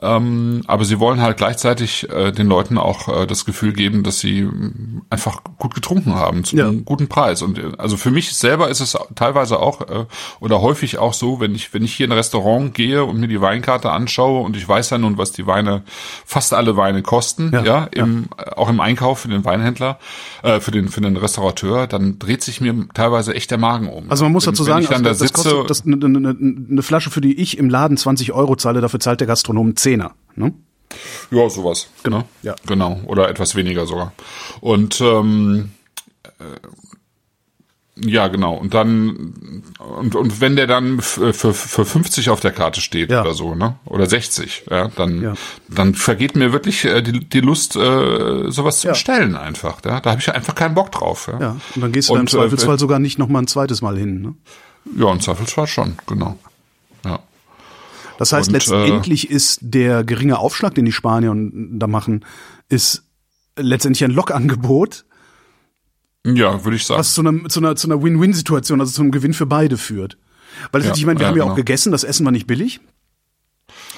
Ähm, aber sie wollen halt gleichzeitig äh, den Leuten auch äh, das Gefühl geben, dass sie mh, einfach gut getrunken haben zu Ja. einem guten Preis. Und äh, also für mich selber ist es teilweise auch äh, oder häufig auch so, wenn ich wenn ich hier in ein Restaurant gehe und mir die Weinkarte anschaue und ich weiß ja nun, was die Weine, fast alle Weine kosten, Ja, ja, im, äh, auch im Einkauf für den Weinhändler, äh, für den für den Restaurateur, dann dreht sich mir teilweise echt der Magen um. Also man muss wenn, dazu wenn sagen, ich dann also da das sitze, kostet das, eine, eine, eine Flasche, für die ich im Laden 20 Euro zahle, dafür zahlt der Gastronom einen Zehner. Ne? Ja, sowas. Genau, ja. Genau. Oder etwas weniger sogar. Und ähm, äh, ja, genau. Und dann und, und wenn der dann f- für, für 50 auf der Karte steht Ja. oder so, ne? Oder 60, ja, dann, Ja. dann vergeht mir wirklich äh, die, die Lust, äh, sowas zu Ja. bestellen einfach. Ja? Da habe ich einfach keinen Bock drauf. Ja, Ja, und dann gehst du da im Und, äh, Zweifelsfall sogar nicht noch mal ein zweites Mal hin. Ne? ja, im Zweifelsfall schon, genau. Ja. Das heißt, Und, letztendlich ist der geringe Aufschlag, den die Spanier da machen, ist letztendlich ein Lokangebot, Ja, würde ich sagen. was zu einer, zu einer, zu einer Win-Win-Situation, also zu einem Gewinn für beide führt. Weil Ja, ich meine, wir ja, haben ja genau. auch gegessen, das Essen war nicht billig.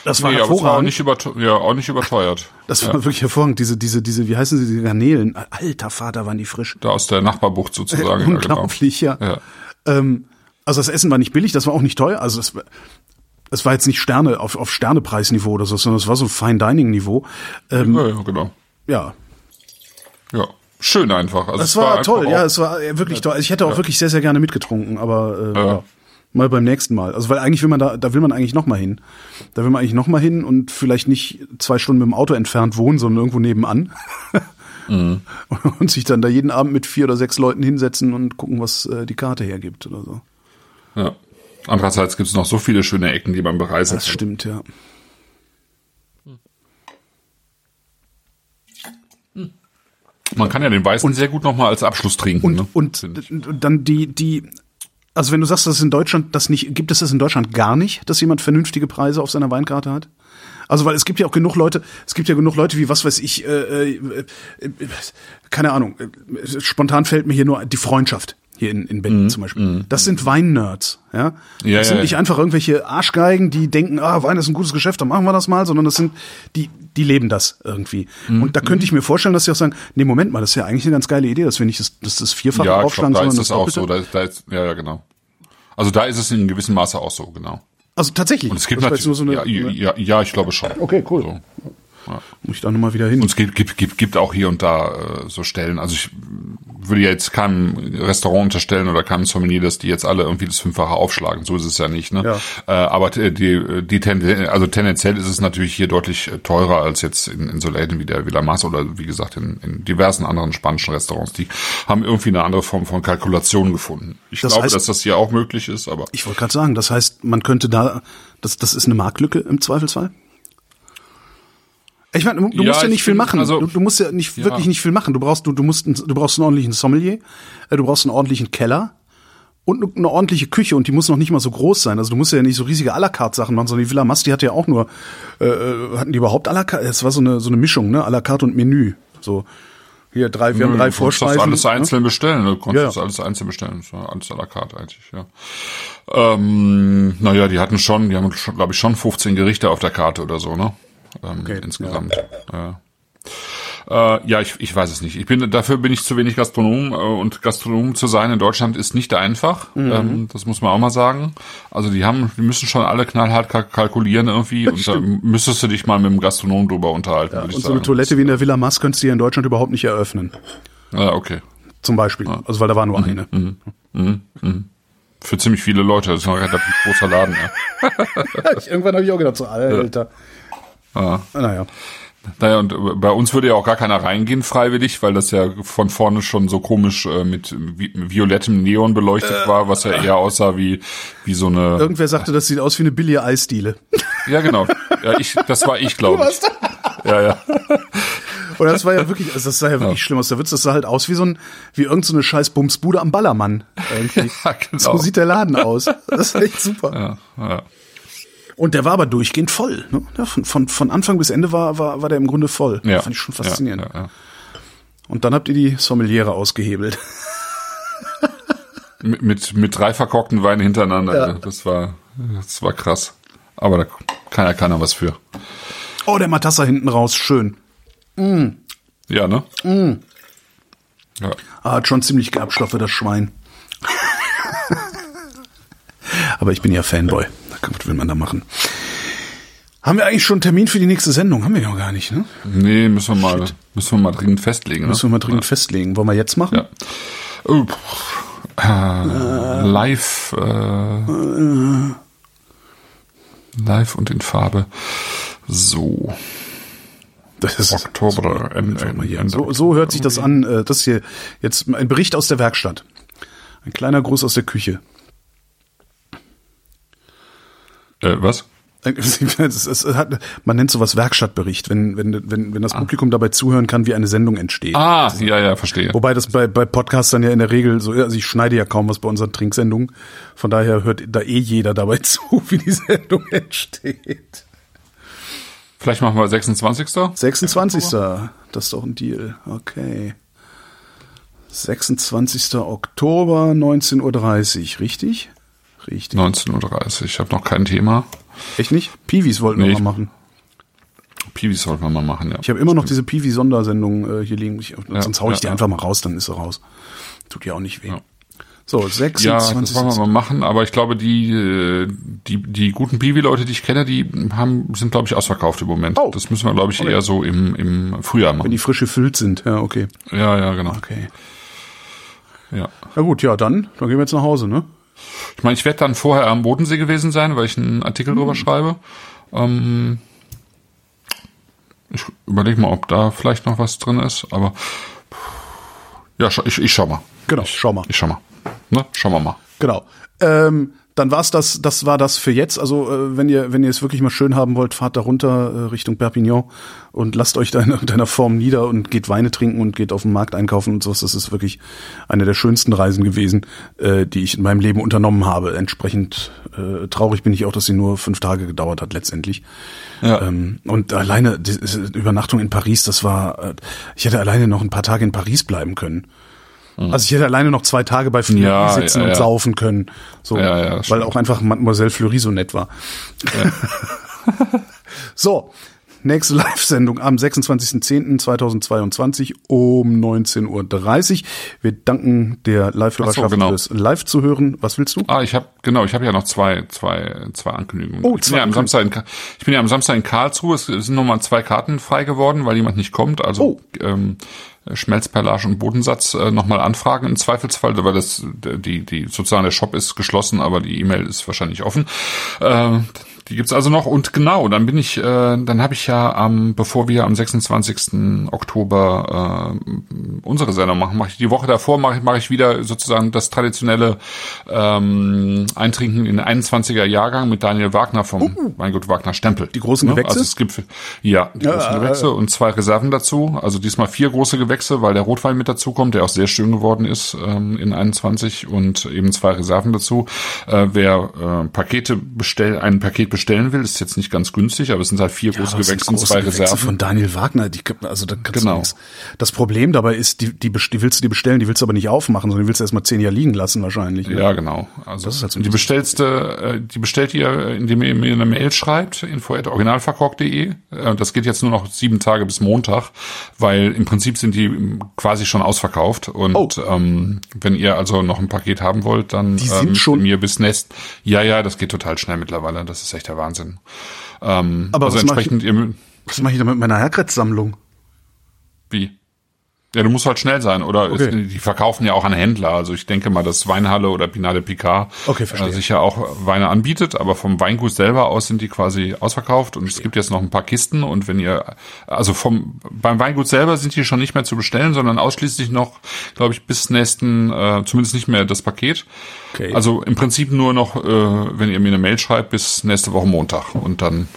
Das war Nee, es war auch hervorragend. nicht, überteu ja, auch nicht überteuert. das war wirklich hervorragend. Diese, diese, diese, wie heißen sie, diese Garnelen? Alter Vater, waren die frisch. Da aus der Nachbarbucht sozusagen. ja, genau. Unglaublich, ja. Ja. Ähm, also das Essen war nicht billig, das war auch nicht teuer. Also das, es war jetzt nicht Sterne auf, auf Sternepreisniveau oder so, sondern es war so Fine Dining Niveau. Ähm, Ja, ja, genau. ja, Ja. Schön einfach. Also das es war, einfach toll. Ja, es war äh, wirklich toll. Also ich hätte auch wirklich sehr, sehr gerne mitgetrunken, aber äh, Ja. ja. mal beim nächsten Mal. Also weil eigentlich will man da, da will man eigentlich noch mal hin. Da will man eigentlich noch mal hin und vielleicht nicht zwei Stunden mit dem Auto entfernt wohnen, sondern irgendwo nebenan. [LAUGHS] Mhm. Und sich dann da jeden Abend mit vier oder sechs Leuten hinsetzen und gucken, was äh, die Karte hergibt oder so. ja. Andererseits gibt es noch so viele schöne Ecken, die man bereisen Das kann. stimmt, ja. Man kann ja den Weißen sehr gut nochmal als Abschluss trinken. Und, ne? und, und dann die, die, also wenn du sagst, dass es in Deutschland das nicht, gibt es das in Deutschland gar nicht, dass jemand vernünftige Preise auf seiner Weinkarte hat? Also weil es gibt ja auch genug Leute, es gibt ja genug Leute wie was weiß ich, äh, äh, äh, keine Ahnung, äh, spontan fällt mir hier nur die Freundschaft hier in, in Berlin zum Beispiel. Das sind Weinnerds, ja. Ja, das sind ja, nicht ja. einfach irgendwelche Arschgeigen, die denken, ah, Wein ist ein gutes Geschäft, dann machen wir das mal, sondern das sind, die, die leben das irgendwie. Und da könnte ich mir vorstellen, dass sie auch sagen, nee, Moment mal, das ist ja eigentlich eine ganz geile Idee, dass wir nicht das, das, das Vierfache Ja, ich aufschlagen, glaub, da sondern ist das auch Doppelte. so. Da, ist- da ist, ja, ja, genau. Also da ist es in gewissem Maße auch so, genau. Also tatsächlich. Und es gibt Das natürlich, nur so eine, ja, ja, ja, ich glaube schon. Okay, cool. So. Muss ich da nochmal wieder hin. Und es gibt, gibt, gibt, gibt auch hier und da äh, so Stellen. Also ich würde ja jetzt keinem Restaurant unterstellen oder keinem Sommelier, dass die jetzt alle irgendwie das Fünffache aufschlagen. So ist es ja nicht. Ne? Ja. Äh, aber t- die, die Tenden, also tendenziell ist es natürlich hier deutlich äh, teurer als jetzt in, in so Läden wie der Villa Mas oder wie gesagt in, in diversen anderen spanischen Restaurants. Die haben irgendwie eine andere Form von Kalkulation gefunden. Ich Das glaube, heißt- dass das hier auch möglich ist, aber Ich wollte gerade sagen, das heißt, man könnte da, das, das ist eine Marktlücke im Zweifelsfall? Ich meine, du, du Ja, musst ja ich nicht viel machen. also- du, du musst ja nicht Ja. wirklich nicht viel machen. Du brauchst, du, du musst, einen- du brauchst einen ordentlichen Sommelier, äh, du brauchst einen ordentlichen Keller und eine, ordentliche Küche und die muss noch nicht mal so groß sein. Also du musst ja nicht so riesige à la carte Sachen machen, sondern die Villa Masti hatte ja auch nur, äh, äh, hatten die überhaupt à la carte? Es war so eine, so eine Mischung, ne? À la carte und Menü. So, hier drei, wir haben Nö, drei du konntest Vorspeisen. das alles ne? einzeln bestellen. Du konntest Ja, ja. das alles einzeln bestellen. Das war alles à la carte eigentlich, ja. Ähm, naja, die hatten schon, die haben, glaube ich, schon 15 Gerichte auf der Karte oder so, ne? Ähm, Okay, insgesamt. Ja. Äh, ja, ich, ich weiß es nicht. Ich bin dafür bin ich zu wenig Gastronom äh, und Gastronom zu sein in Deutschland ist nicht einfach. Mhm. Ähm, das muss man auch mal sagen. Also die haben, die müssen schon alle knallhart kalk- kalkulieren irgendwie und da müsstest du dich mal mit dem Gastronom drüber unterhalten, ich Und so sagen. eine Toilette wie in der Villa Mas könntest du hier in Deutschland überhaupt nicht eröffnen. Ja, okay. Zum Beispiel. Also weil da war nur eine. Für ziemlich viele Leute. Das ist ein relativ großer Laden, ja. [LAUGHS] Irgendwann habe ich auch gedacht, so Alter. Ja. Naja. Naja, und bei uns würde ja auch gar keiner reingehen freiwillig, weil das ja von vorne schon so komisch äh, mit vi violettem Neon beleuchtet war, was ja eher aussah wie, wie so eine. Irgendwer sagte, das sieht aus wie eine billige Eisdiele. Ja, genau. Ja, ich, das war ich, glaube ich. Ja, ja. Und das war ja wirklich, also das sah ja wirklich schlimm aus. Der Witz, das sah halt aus wie so ein, wie irgendeine so eine scheiß Bumsbude am Ballermann. [LAUGHS] Irgendwie. Ja, genau. So sieht der Laden aus. Das ist echt super. Ja, ja. Und der war aber durchgehend voll. Ne? Ja, von, von, von Anfang bis Ende war, war, war der im Grunde voll. Ja. Fand ich schon faszinierend. Ja, ja. Und dann habt ihr die Sommeliere ausgehebelt. [LAUGHS] Mit, mit, mit drei verkorkten Weinen hintereinander. Das war, das war krass. Aber da kann ja keiner was für. Oh, der Matassa hinten raus, schön. Ja, ne? Ja. Ah, hat schon ziemlich Gerbstoffe, das Schwein. [LAUGHS] Aber ich bin ja Fanboy. Was will man da machen? Haben wir eigentlich schon einen Termin für die nächste Sendung? Haben wir noch gar nicht, ne? Nee, müssen wir mal, müssen wir mal dringend festlegen. Ne? Müssen wir mal dringend festlegen. Wollen wir jetzt machen? Ja. Oh, pff, äh, live, äh, live und in Farbe. So. Das ist Oktober. So, so hört sich das an. äh, Das hier jetzt ein Bericht aus der Werkstatt. Ein kleiner Gruß aus der Küche. Äh, was? [LAUGHS] Es, es hat, man nennt sowas Werkstattbericht, wenn, wenn, wenn, wenn das Publikum dabei zuhören kann, wie eine Sendung entsteht. Ah, ja, ja, verstehe. Wobei das bei, bei Podcastern ja in der Regel so, also ich schneide ja kaum was bei unseren Trinksendungen. Von daher hört da eh jeder dabei [LAUGHS] zu, wie die Sendung entsteht. Vielleicht machen wir 26. 26. Das ist doch ein Deal. Okay. 26. Oktober, 19.30 Uhr, richtig? Richtig. 19.30 Uhr. Ich habe noch kein Thema. Echt nicht? Piwis wollten Nee, wir mal machen. Piwis sollten wir mal machen, ja. Ich habe immer noch diese Piwi-Sondersendung äh, hier liegen. Ich, sonst hau ich ja, die ja. einfach mal raus, dann ist sie raus. Tut ja auch nicht weh. Ja. So, Ja, 26. das wollen wir mal machen, aber ich glaube, die, äh, die, die guten Piwi-Leute, die ich kenne, die haben, sind, glaube ich, ausverkauft im Moment. Oh. Das müssen wir, glaube ich, eher so im, im Frühjahr Wenn machen. die frisch gefüllt sind. Ja, okay. Ja, ja, genau. Okay. Ja. Ja gut, ja, dann, dann gehen wir jetzt nach Hause, ne? Ich meine, ich werde dann vorher am Bodensee gewesen sein, weil ich einen Artikel Hm. drüber schreibe. Ähm, ich überlege mal, ob da vielleicht noch was drin ist, aber ja, ich, ich schau mal. Genau, schau mal. Ich schau mal. Ne? Schauen wir mal. Genau. Ähm, dann war's das, das war das für jetzt. Also äh, wenn ihr, wenn ihr es wirklich mal schön haben wollt, fahrt da runter äh, Richtung Perpignan und lasst euch da in irgendeiner Form nieder und geht Weine trinken und geht auf den Markt einkaufen und sowas. Das ist wirklich eine der schönsten Reisen gewesen, äh, die ich in meinem Leben unternommen habe. Entsprechend äh, traurig bin ich auch, dass sie nur fünf Tage gedauert hat letztendlich. Ja. Ähm, und alleine die die Übernachtung in Paris, das war, äh, ich hätte alleine noch ein paar Tage in Paris bleiben können. Also ich hätte alleine noch zwei Tage bei Fleury Mhm. Ja, sitzen ja, und ja. saufen können. So, weil auch einfach Mademoiselle Fleury so nett war. [LAUGHS] so, nächste [LAUGHS] Live-Sendung am 26.10.2022 um 19.30 Uhr. Wir danken der Live-Hörerschaft so, genau. fürs Live zu hören. Was willst du? Ah, ich habe genau, ich habe ja noch zwei, zwei, zwei Ankündigungen. Oh, ich, zwei bin ja am Samstag in, ich bin ja am Samstag in Karlsruhe. Es sind nochmal zwei Karten frei geworden, weil jemand nicht kommt. Also Oh. ähm, Schmelzperlage und Bodensatz äh, nochmal anfragen im Zweifelsfall, weil das die die sozusagen der Shop ist geschlossen, aber die E-Mail ist wahrscheinlich offen. Äh, die gibt's also noch und genau, dann bin ich, äh, dann habe ich ja am, bevor wir am 26. Oktober äh, unsere Sendung machen, mache ich die Woche davor mache ich, mache ich wieder sozusagen das traditionelle ähm, Eintrinken in den 21er Jahrgang mit Daniel Wagner vom mein Gott Wagner Stempel. Uh. Die großen Gewächse? Also es gibt ja die Ja, großen Gewächse und zwei Reserven dazu. Also diesmal vier große Gewächse, weil der Rotwein mit dazu kommt, der auch sehr schön geworden ist ähm, in 21 und eben zwei Reserven dazu. Äh, wer äh, Pakete bestell, ein Paket bestellen will, ist jetzt nicht ganz günstig, aber es sind halt vier große das sind Gewächse und große zwei Gewächse Reserven. von Daniel Wagner, die also da kannst Genau. du nix. Das Problem dabei ist, die, die, die willst du dir bestellen, die willst du aber nicht aufmachen, sondern die willst du erstmal zehn Jahre liegen lassen wahrscheinlich. Ne? Ja, genau. Also Das ist halt so die bestellste, äh, die bestellt ihr, indem ihr mir eine Mail schreibt, info@originalverkork.de. Äh, Das geht jetzt nur noch sieben Tage bis Montag, weil im Prinzip sind die ähm, quasi schon ausverkauft. Und Oh. ähm, wenn ihr also noch ein Paket haben wollt, dann Die sind müsst schon- mir bis Nest. Ja, ja, das geht total schnell mittlerweile. Das ist echt der Wahnsinn. Ähm, Aber also was entsprechend, ihr, Was mache ich da mit meiner Herkretz-Sammlung? wie? Ja, du musst halt schnell sein, oder? Okay. Es, die verkaufen ja auch an Händler. Also ich denke mal, dass Weinhalle oder Pinade Picard Okay, verstehe. äh, sich ja auch Weine anbietet, aber vom Weingut selber aus sind die quasi ausverkauft und es gibt jetzt noch ein paar Kisten und wenn ihr, also vom beim Weingut selber sind die schon nicht mehr zu bestellen, sondern ausschließlich noch, glaube ich, bis nächsten, äh, zumindest nicht mehr das Paket. Okay. Also im Prinzip nur noch, äh, wenn ihr mir eine Mail schreibt, bis nächste Woche Montag und dann,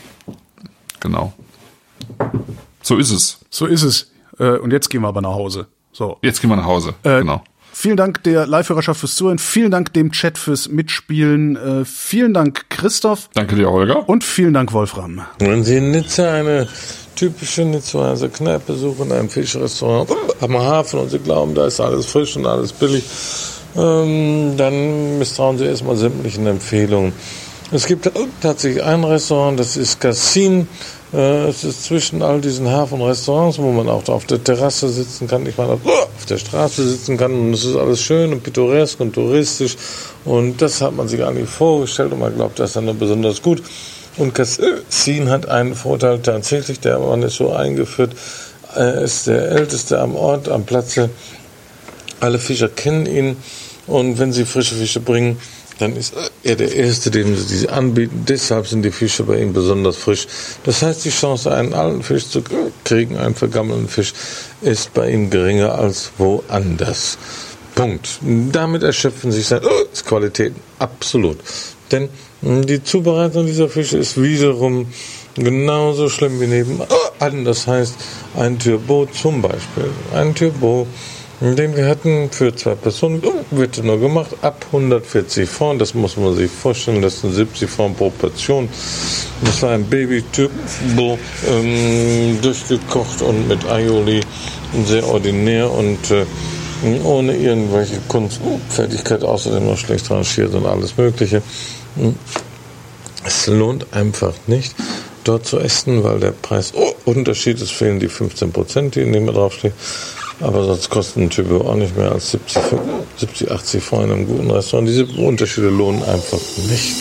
genau. So ist es. So ist es. Äh, und jetzt gehen wir aber nach Hause. So. Jetzt gehen wir nach Hause. Äh, genau. Vielen Dank der Live-Hörerschaft fürs Zuhören. Vielen Dank dem Chat fürs Mitspielen. Äh, vielen Dank Christoph Danke dir, Holger. und vielen Dank Wolfram. Wenn Sie in Nizza eine typische Nizzaer Kneipe suchen, ein Fischrestaurant am Hafen und Sie glauben, da ist alles frisch und alles billig, ähm, dann misstrauen Sie erstmal sämtlichen Empfehlungen. Es gibt tatsächlich ein Restaurant, das ist Cassin es ist zwischen all diesen Hafenrestaurants, wo man auch auf der Terrasse sitzen kann, ich meine, auf der Straße sitzen kann. Und es ist alles schön und pittoresk und touristisch. Und das hat man sich gar nicht vorgestellt. Und man glaubt, das ist dann besonders gut. Und Cassin hat einen Vorteil tatsächlich, der Mann ist so eingeführt, er ist der Älteste am Ort, am Platze. Alle Fischer kennen ihn. Und wenn sie frische Fische bringen, dann ist er der Erste, dem sie diese anbieten. Deshalb sind die Fische bei ihm besonders frisch. Das heißt, die Chance, einen alten Fisch zu kriegen, einen vergammelten Fisch, ist bei ihm geringer als woanders. Punkt. Damit erschöpfen sich seine Qualitäten. Absolut. Denn die Zubereitung dieser Fische ist wiederum genauso schlimm wie nebenan. Das heißt, ein Turbo zum Beispiel. Ein Turbo den wir hatten für zwei Personen, wird nur gemacht, ab 140 Franc, das muss man sich vorstellen, das sind 70 Franc pro Portion. Das war ein Baby-Typ, ähm, durchgekocht und mit Aioli, sehr ordinär und äh, ohne irgendwelche Kunstfertigkeit, außerdem noch schlecht rangiert und alles Mögliche. Es lohnt einfach nicht, dort zu essen, weil der Preisunterschied ist, fehlen die 15 Prozent, die in dem draufstehen. Aber sonst kosten Typo auch nicht mehr als 70, 70 80 Franc in einem guten Restaurant. Diese Unterschiede lohnen einfach nicht.